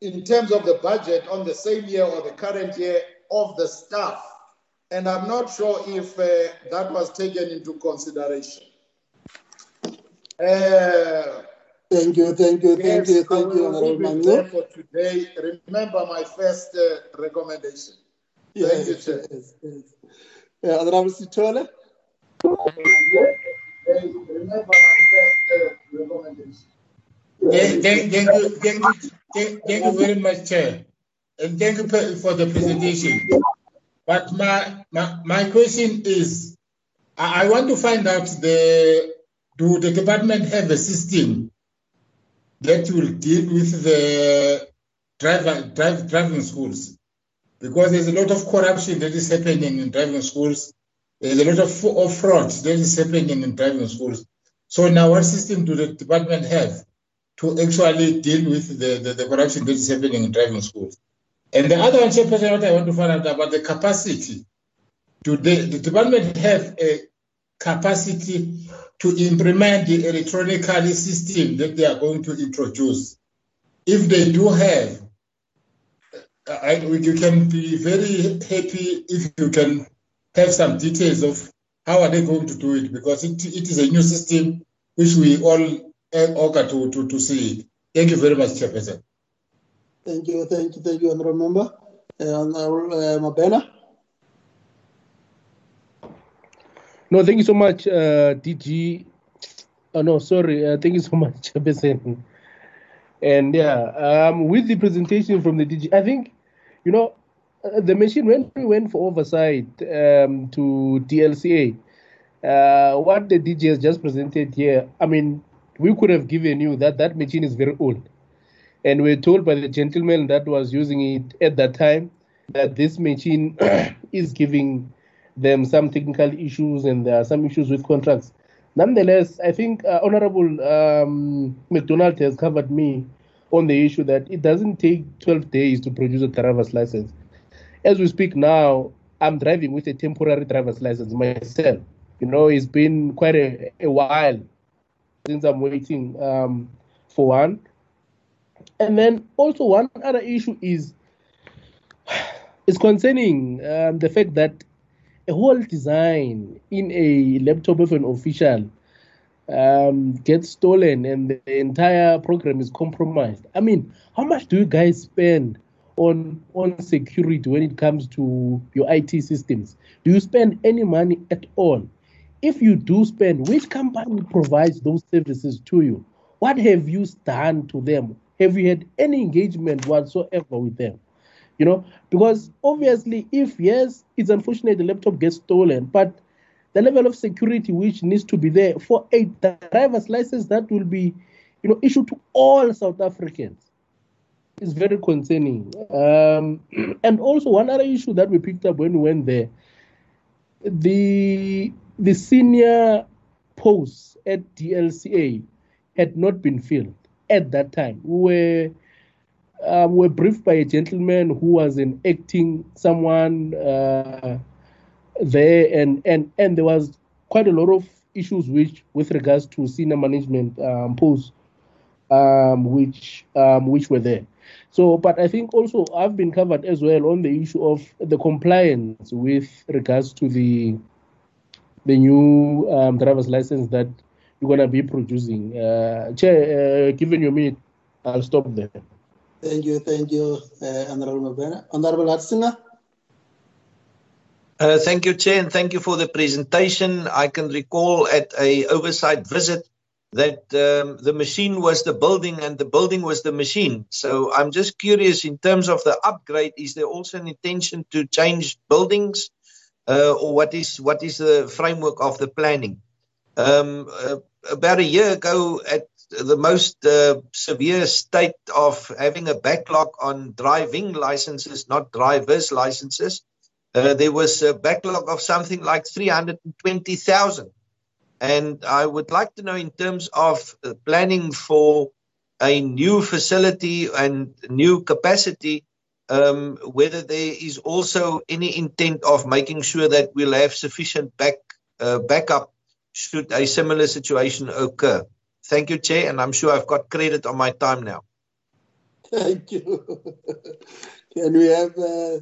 in terms of the budget on the same year or the current year of the staff. And I'm not sure if uh, that was taken into consideration. Uh, Thank you, thank you, thank yes, you, thank you, Honorable leave it Mangu. there for today. Remember my first uh, recommendation. Thank you, Yes, Chair. yes, yes. Honorable Sitole. Remember my first uh. Thank, thank, thank you, thank you, thank, thank you very much, Chair, and thank you for the presentation. But my my, my question is, I, want to find out the do the department have a system that will deal with the driver drive, driving schools? Because there's a lot of corruption that is happening in driving schools. There's a lot of, of fraud that is happening in driving schools. So now, what system do the department have to actually deal with the, the, the corruption that is happening in driving schools? And the other one, Chairperson, what I want to find out about the capacity. Do the, the department have a capacity to implement the electronic system that they are going to introduce? If they do have, I, you can be very happy if you can have some details of how are they going to do it because it, it is a new system which we all uh, augur to, to, to see. Thank you very much, Chairperson. Thank you, thank you, thank you, Honorable Member. Uh, Honorable uh, Mabena. No, thank you so much, uh, DG. Oh, no, sorry. Uh, thank you so much, Chairperson. And yeah, um, with the presentation from the DG, I think, you know, uh, the machine, when we went for oversight um, to DLCA, uh, what the DG has just presented here, I mean, we could have given you that that machine is very old. And we're told by the gentleman that was using it at that time that this machine is giving them some technical issues and there are some issues with contracts. Nonetheless, I think uh, Honorable um, McDonald has covered me on the issue that it doesn't take 12 days to produce a driver's license. As we speak now, I'm driving with a temporary driver's license myself. You know, it's been quite a, a while since I'm waiting um, for one. And then also one other issue is is concerning um, the fact that a whole design in a laptop of an official um, gets stolen and the entire program is compromised. I mean, how much do you guys spend on on security when it comes to your IT systems? Do you spend any money at all? If you do spend, which company provides those services to you? What have you done to them? Have you had any engagement whatsoever with them? You know, because obviously, if yes, it's unfortunate the laptop gets stolen, but the level of security which needs to be there for a driver's license that will be, you know, issued to all South Africans is very concerning. Um, and also one other issue that we picked up when we went there, the the senior posts at DLCA had not been filled at that time. We were um, were briefed by a gentleman who was an acting someone uh, there, and and and there was quite a lot of issues which with regards to senior management um, posts um, which um, which were there. So, but I think also I've been covered as well on the issue of the compliance with regards to the the new um, driver's license that you're going to be producing. Uh, Chair, uh, given your minute, I'll stop there. Thank you, thank you, uh, Honorable Mabena. Honorable Hunsinger. Uh, thank you, Chair, and thank you for the presentation. I can recall at a oversight visit that um, the machine was the building and the building was the machine. So I'm just curious in terms of the upgrade, is there also an intention to change buildings uh, or what is what is the framework of the planning? Um, uh, about a year ago, at the most uh, severe state of having a backlog on driving licenses, not drivers' licenses, uh, there was a backlog of something like 320,000. And I would like to know, in terms of uh, planning for a new facility and new capacity, um, whether there is also any intent of making sure that we'll have sufficient back uh, backup should a similar situation occur. Thank you, Chair, and I'm sure I've got credit on my time now. Thank you. can we have uh,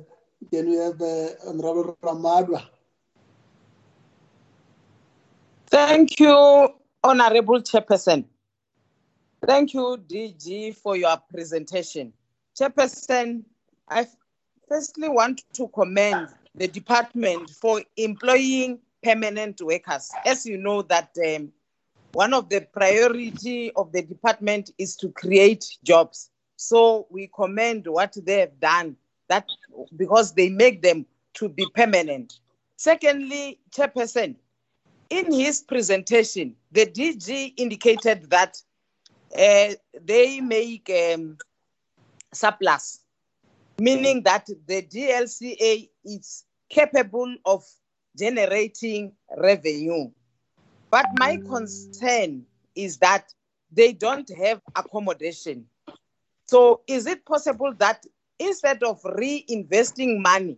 can we have uh, Honorable Ramadwa? Thank you, Honorable Chairperson. Thank you, DG, for your presentation. Chairperson, I firstly want to commend the department for employing permanent workers. As you know that um, one of the priority of the department is to create jobs. So we commend what they have done that because they make them to be permanent. Secondly, Chairperson, in his presentation, the DG indicated that uh, they make um, surplus, meaning that the DLCA is capable of generating revenue. But my concern is that they don't have accommodation. So, is it possible that instead of reinvesting money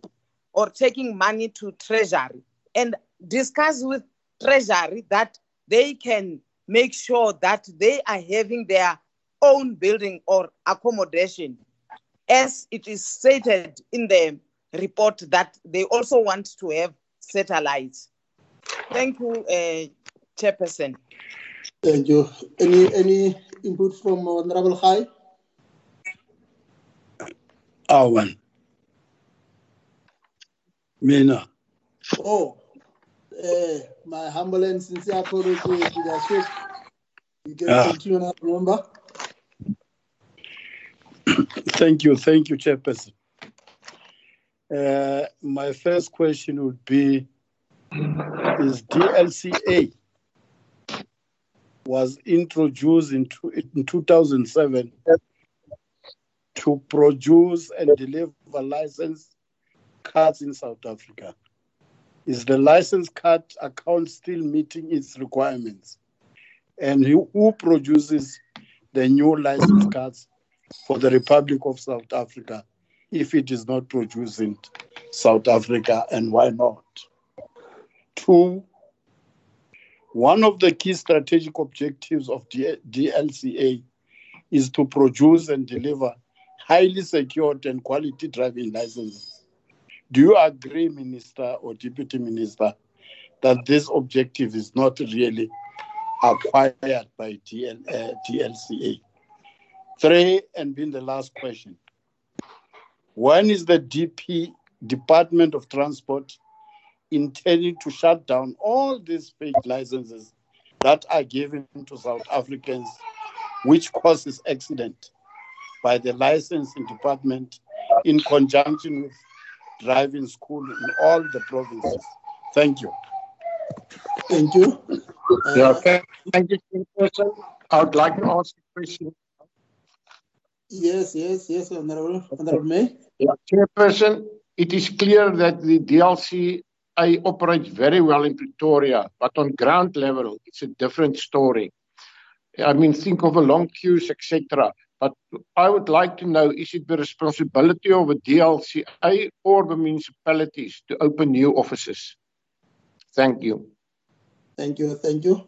or taking money to Treasury and discuss with Treasury that they can make sure that they are having their own building or accommodation, as it is stated in the report that they also want to have satellites. Thank you, uh, Chairperson. Thank you. Any any input from Honorable High? Awan. Mina. Oh, uh, my humble and sincere apologies to the Swiss. You can Ah. continue now, remember? Thank you, thank you, Chairperson. Uh, my first question would be Is DLCA was introduced in, two, in 2007 to produce and deliver license cards in South Africa? Is the license card account still meeting its requirements? And who, produces the new license cards for the Republic of South Africa if it is not produced in South Africa, and why not? Two, one of the key strategic objectives of D- DLCA is to produce and deliver highly secured and quality driving licenses. Do you agree, Minister or Deputy Minister, that this objective is not really acquired by DL, uh, DLCA? Three, and being the last question. When is the DP, Department of Transport, intending to shut down all these fake licenses that are given to South Africans, which causes accident by the licensing department in conjunction with driving school in all the provinces? Thank you. Thank you. Yeah, thank thank you, Chairperson. I would like to ask a question. Yes, yes, yes, Honorable, Honorable May. Yeah, Chairperson, it is clear that the DLCA operates very well in Pretoria, but on ground level, it's a different story. I mean, think of a long queues, etc. But I would like to know, is it the responsibility of a DLCA or the municipalities to open new offices? Thank you. Thank you, thank you,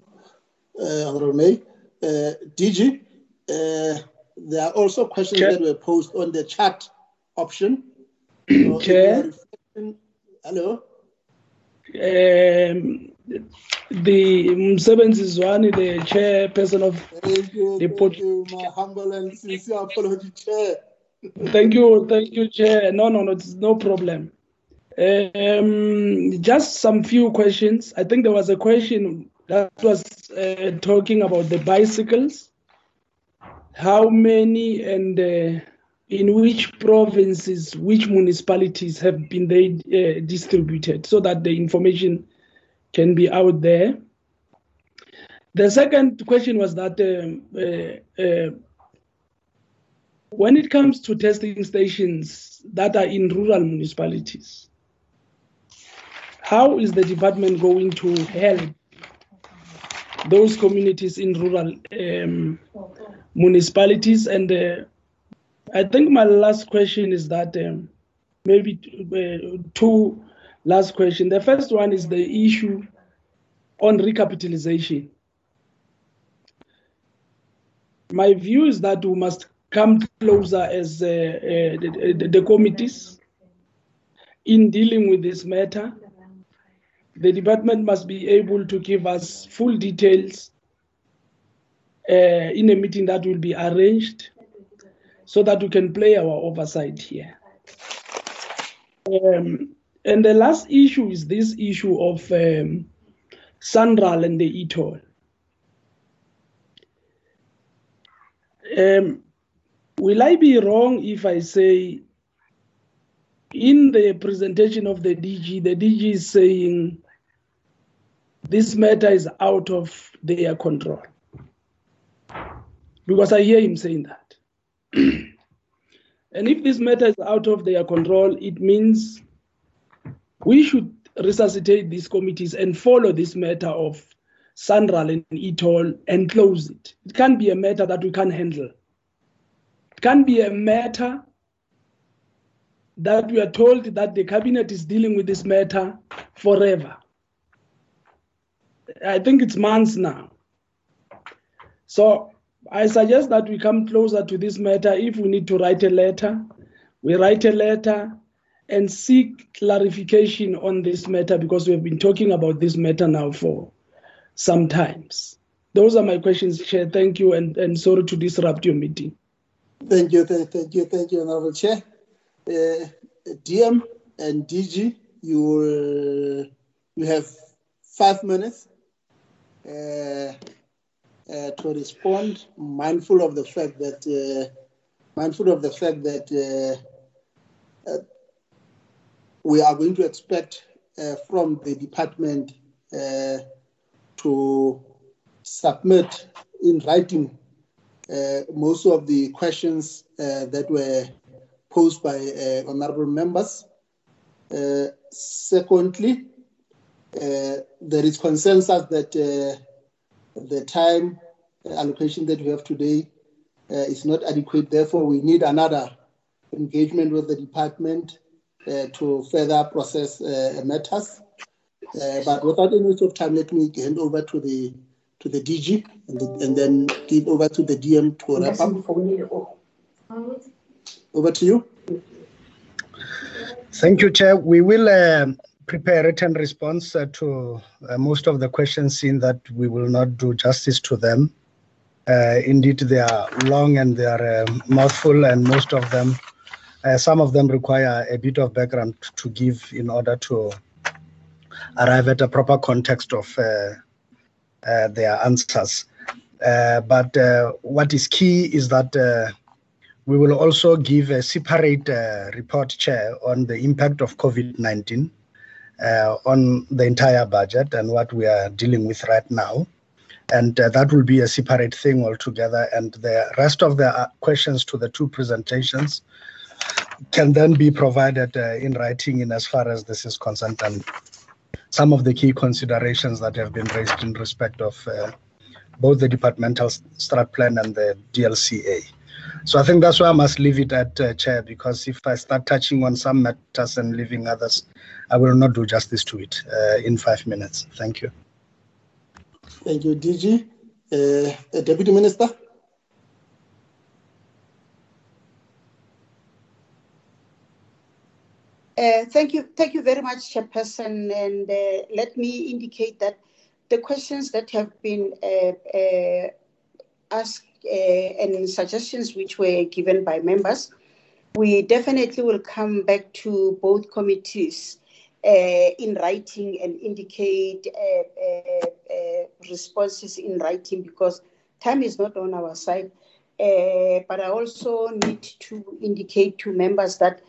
uh, Honorable May. Uh, DG, uh, there are also questions Chair. that were posed on the chat option. So Chair. Hello? Um, the Mosebenzi Zwane, the chairperson of Thank you, the thank Port- you, my humble and sincere apology, Chair. Thank you, thank you, Chair. No, no, no, it's no problem. Um, just some few questions. I think there was a question that was uh, talking about the bicycles. How many and uh, in which provinces, which municipalities have been they uh, distributed, so that the information can be out there. The second question was that um, uh, uh, when it comes to testing stations that are in rural municipalities, how is the department going to help those communities in rural um, municipalities? And uh, I think my last question is that um, maybe uh, two last question. The first one is the issue on recapitalization. My view is that we must come closer as uh, uh, the, the, the committees in dealing with this matter. The department must be able to give us full details uh, in a meeting that will be arranged so that we can play our oversight here. Um, and the last issue is this issue of um, Sanral and the e-toll. Um, will I be wrong if I say in the presentation of the DG, the DG is saying this matter is out of their control? Because I hear him saying that. and if this matter is out of their control, it means we should resuscitate these committees and follow this matter of Sanral and e-toll and close it. It can't be a matter that we can't handle. It can't be a matter that we are told that the cabinet is dealing with this matter forever. I think it's months now. So I suggest that we come closer to this matter. If we need to write a letter, we write a letter and seek clarification on this matter because we have been talking about this matter now for some times. Those are my questions, Chair. Thank you, and, and sorry to disrupt your meeting. Thank you, thank, thank you, thank you, Honorable Chair. Uh, DM and DG, you will, you have five minutes uh, uh, to respond, mindful of the fact that uh, mindful of the fact that uh, uh, we are going to expect from the department to submit in writing most of the questions that were posed by honorable members. Uh, secondly, uh, there is consensus that uh, the time allocation that we have today is not adequate. Therefore, we need another engagement with the department uh, to further process uh, matters. Uh, but without any waste of time, let me hand over to the to the DG and, the, and then give over to the DM to wrap up. Over to you. Thank you, Chair. We will uh, prepare a written response uh, to uh, most of the questions in that we will not do justice to them. Indeed, they are long and they are mouthful, and most of them uh, some of them require a bit of background to give in order to arrive at a proper context of uh, uh, their answers. Uh, but uh, what is key is that uh, we will also give a separate report, Chair, on the impact of COVID 19 on the entire budget and what we are dealing with right now. And that will be a separate thing altogether. And the rest of the questions to the two presentations can then be provided uh, in writing in as far as this is concerned and some of the key considerations that have been raised in respect of uh, both the departmental strat plan and the DLCA. So I think that's why I must leave it at uh, chair because if I start touching on some matters and leaving others, I will not do justice to it uh, in five minutes. Thank you. Thank you, DG. Uh, Deputy Minister. Uh, thank you, thank you very much, Chairperson. And uh, let me indicate that the questions that have been uh, uh asked uh, and suggestions which were given by members, we definitely will come back to both committees Eh, in writing and indicate eh, eh, responses in writing because time is not on our side. but I also need to indicate to members that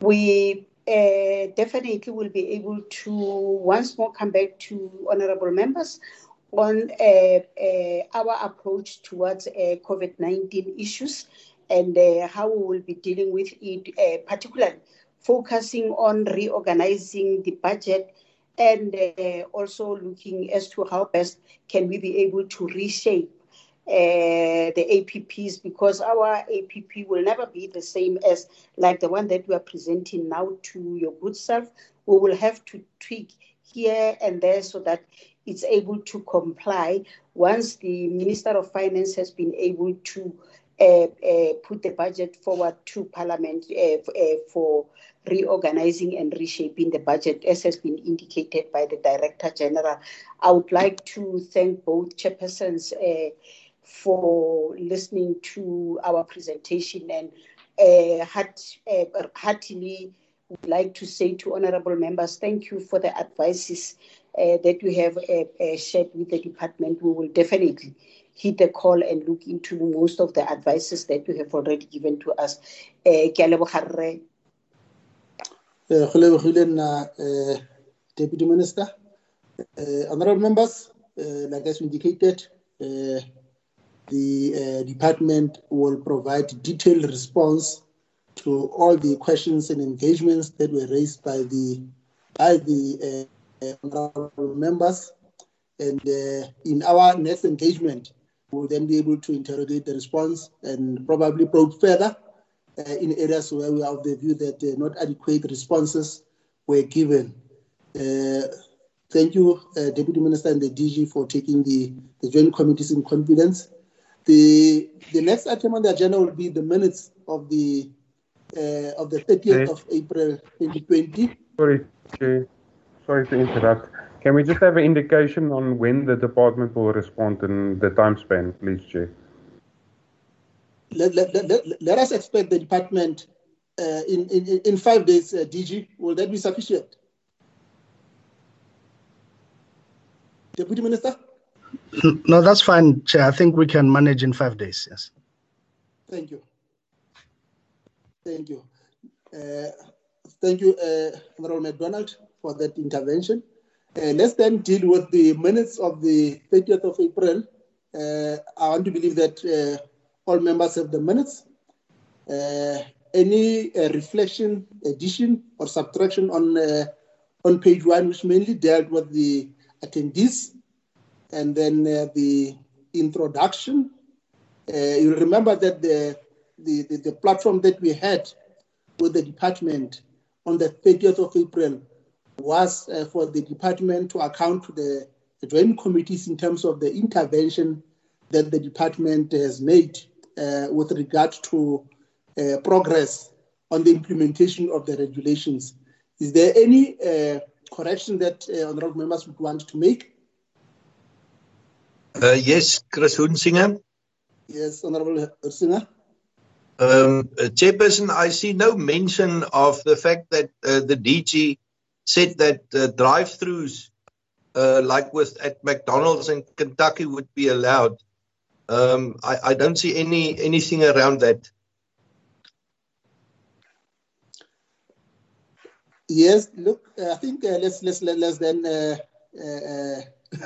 we uh, definitely will be able to once more come back to honorable members on uh, uh, our approach towards COVID 19 issues and how we will be dealing with it, particularly focusing on reorganizing the budget and also looking as to how best can we be able to reshape uh, the APPs because our APP will never be the same as like the one that we are presenting now to your good self. We will have to tweak here and there so that it's able to comply once the Minister of Finance has been able to uh, uh, put the budget forward to Parliament uh for reorganizing and reshaping the budget, as has been indicated by the Director General. I would like to thank both chairpersons for listening to our presentation and uh, heart, uh, heartily would like to say to honorable members, thank you for the advices uh, that you have shared with the department. We will definitely hit the call and look into most of the advices that you have already given to us. Uh, Deputy Minister, honorable members, like as indicated, the uh, department will provide detailed response to all the questions and engagements that were raised by the by the uh, members. And uh, in our next engagement, we'll then be able to interrogate the response and probably probe further uh, in areas where we have the view that uh, not adequate responses were given. Uh, thank you, Deputy Minister and the DG, for taking the, the joint committees in confidence the the next item on the agenda will be the minutes of the uh, of the 30th okay. of April 2020. Sorry. Sorry to interrupt. Can we just have an indication on when the department will respond and the time span, please, Chair? Let, let, let, let us expect the department uh, in, in, in five days, uh, DG. Will that be sufficient? Deputy Minister? No, that's fine, Chair. I think we can manage in five days. Yes. Thank you. Thank you. Uh, thank you, uh, Honorable McDonald, for that intervention. Uh, let's then deal with the minutes of the 30th of April. Uh, I want to believe that uh, all members have the minutes. Uh, any uh, reflection, addition, or subtraction on on page one, which mainly dealt with the attendees and then the introduction you remember that the, the, the, the platform that we had with the department on the 30th of April was uh, for the department to account to the, joint committees in terms of the intervention that the department has made uh, with regard to uh, progress on the implementation of the regulations. Is there any uh, correction that uh, honorable members would want to make? Uh, yes, Chris Hunsinger. Yes, honorable Hunsinger. Um, uh, Chairperson, I see no mention of the fact that uh, the DG said that uh, drive-throughs, uh, like with at McDonald's in Kentucky, would be allowed. Um, I, I don't see any anything around that. Yes, look, uh, I think uh, let's let's let, let's then. Uh, uh,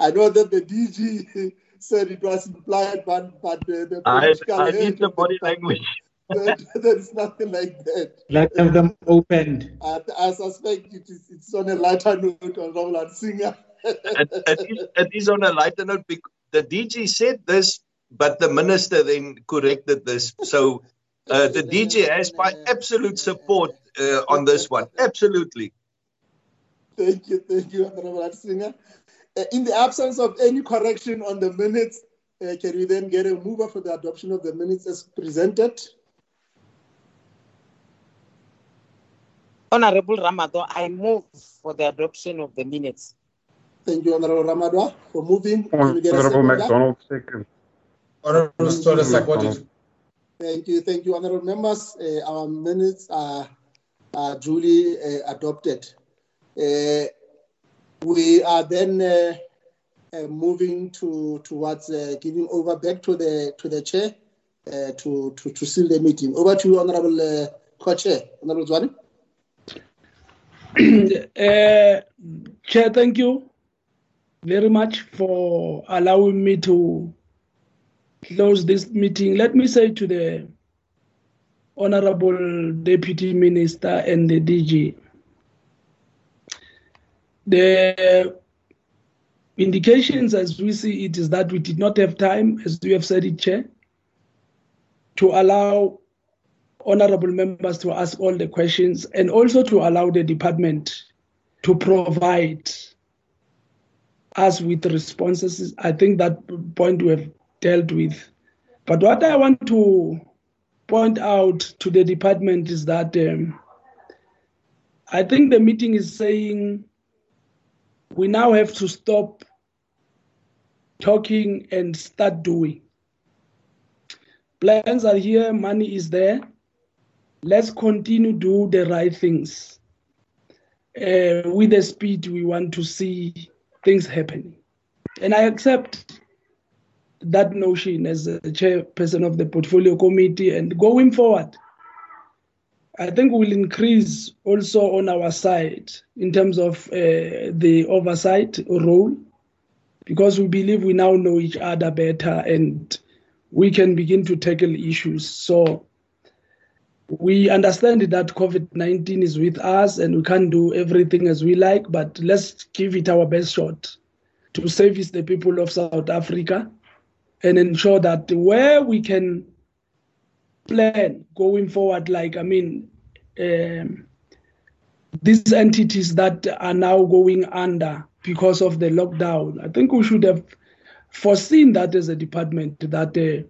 I know that the DG said it was implied, but but uh, the I, I need the body language. Said there is nothing like that. Let have them opened. I, I suspect it is it's on a lighter note on Roland Singer. it, it, is, it is on a lighter note. because The DG said this, but the minister then corrected this. So uh, the DG has my absolute support uh, on this one. Absolutely. Thank you, thank you, Honorable Singer. Uh, in the absence of any correction on the minutes, uh, can we then get a mover for the adoption of the minutes as presented? Honorable Ramadan, I move for the adoption of the minutes. Thank you, Honorable Ramadwa, for moving. Can we get Honorable McDonald, second. Honorable Stoller, supported. Thank you, thank you, honorable members. Uh, our minutes are, are duly uh, adopted. Uh, we are then uh, uh, moving to towards uh, giving over back to the to the chair uh, to, to to seal the meeting. Over to you, honorable uh, co-chair, honorable Zwane. uh, Chair, thank you very much for allowing me to close this meeting. Let me say to the Honorable Deputy Minister and the DG, the indications as we see it is that we did not have time, as you have said it, Chair, to allow honorable members to ask all the questions and also to allow the department to provide us with responses. I think that point we have dealt with. But what I want to point out to the department is that um, I think the meeting is saying we now have to stop talking and start doing. Plans are here, money is there. Let's continue do the right things uh, with the speed we want to see things happening. And I accept that notion as a chairperson of the portfolio committee. And going forward, I think we'll increase also on our side in terms of uh, the oversight role, because we believe we now know each other better and we can begin to tackle issues. So we understand that COVID 19 is with us and we can't do everything as we like, but let's give it our best shot to service the people of South Africa and ensure that where we can plan going forward, like, I mean, um, these entities that are now going under because of the lockdown, I think we should have foreseen that as a department that. Uh,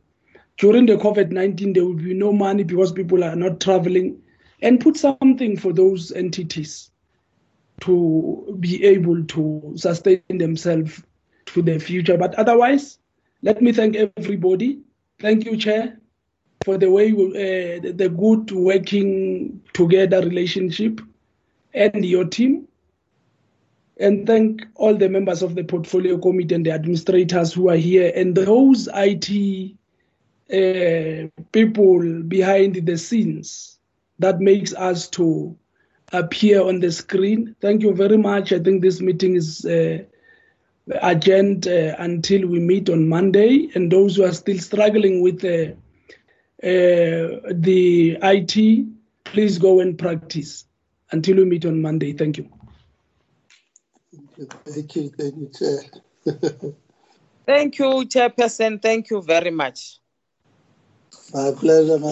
during the COVID 19, there will be no money because people are not traveling, and put something for those entities to be able to sustain themselves to the future. But otherwise, let me thank everybody. Thank you, Chair, for the way uh, the, good working together relationship and your team. And thank all the members of the portfolio committee and the administrators who are here and those IT uh, people behind the scenes that makes us to appear on the screen. Thank you very much. I think this meeting is uh, adjourned uh, until we meet on Monday. And those who are still struggling with the uh, the IT, please go and practice until we meet on Monday. Thank you. Thank you, thank you, Chair. Thank you, Chairperson. Thank you very much. My pleasure. my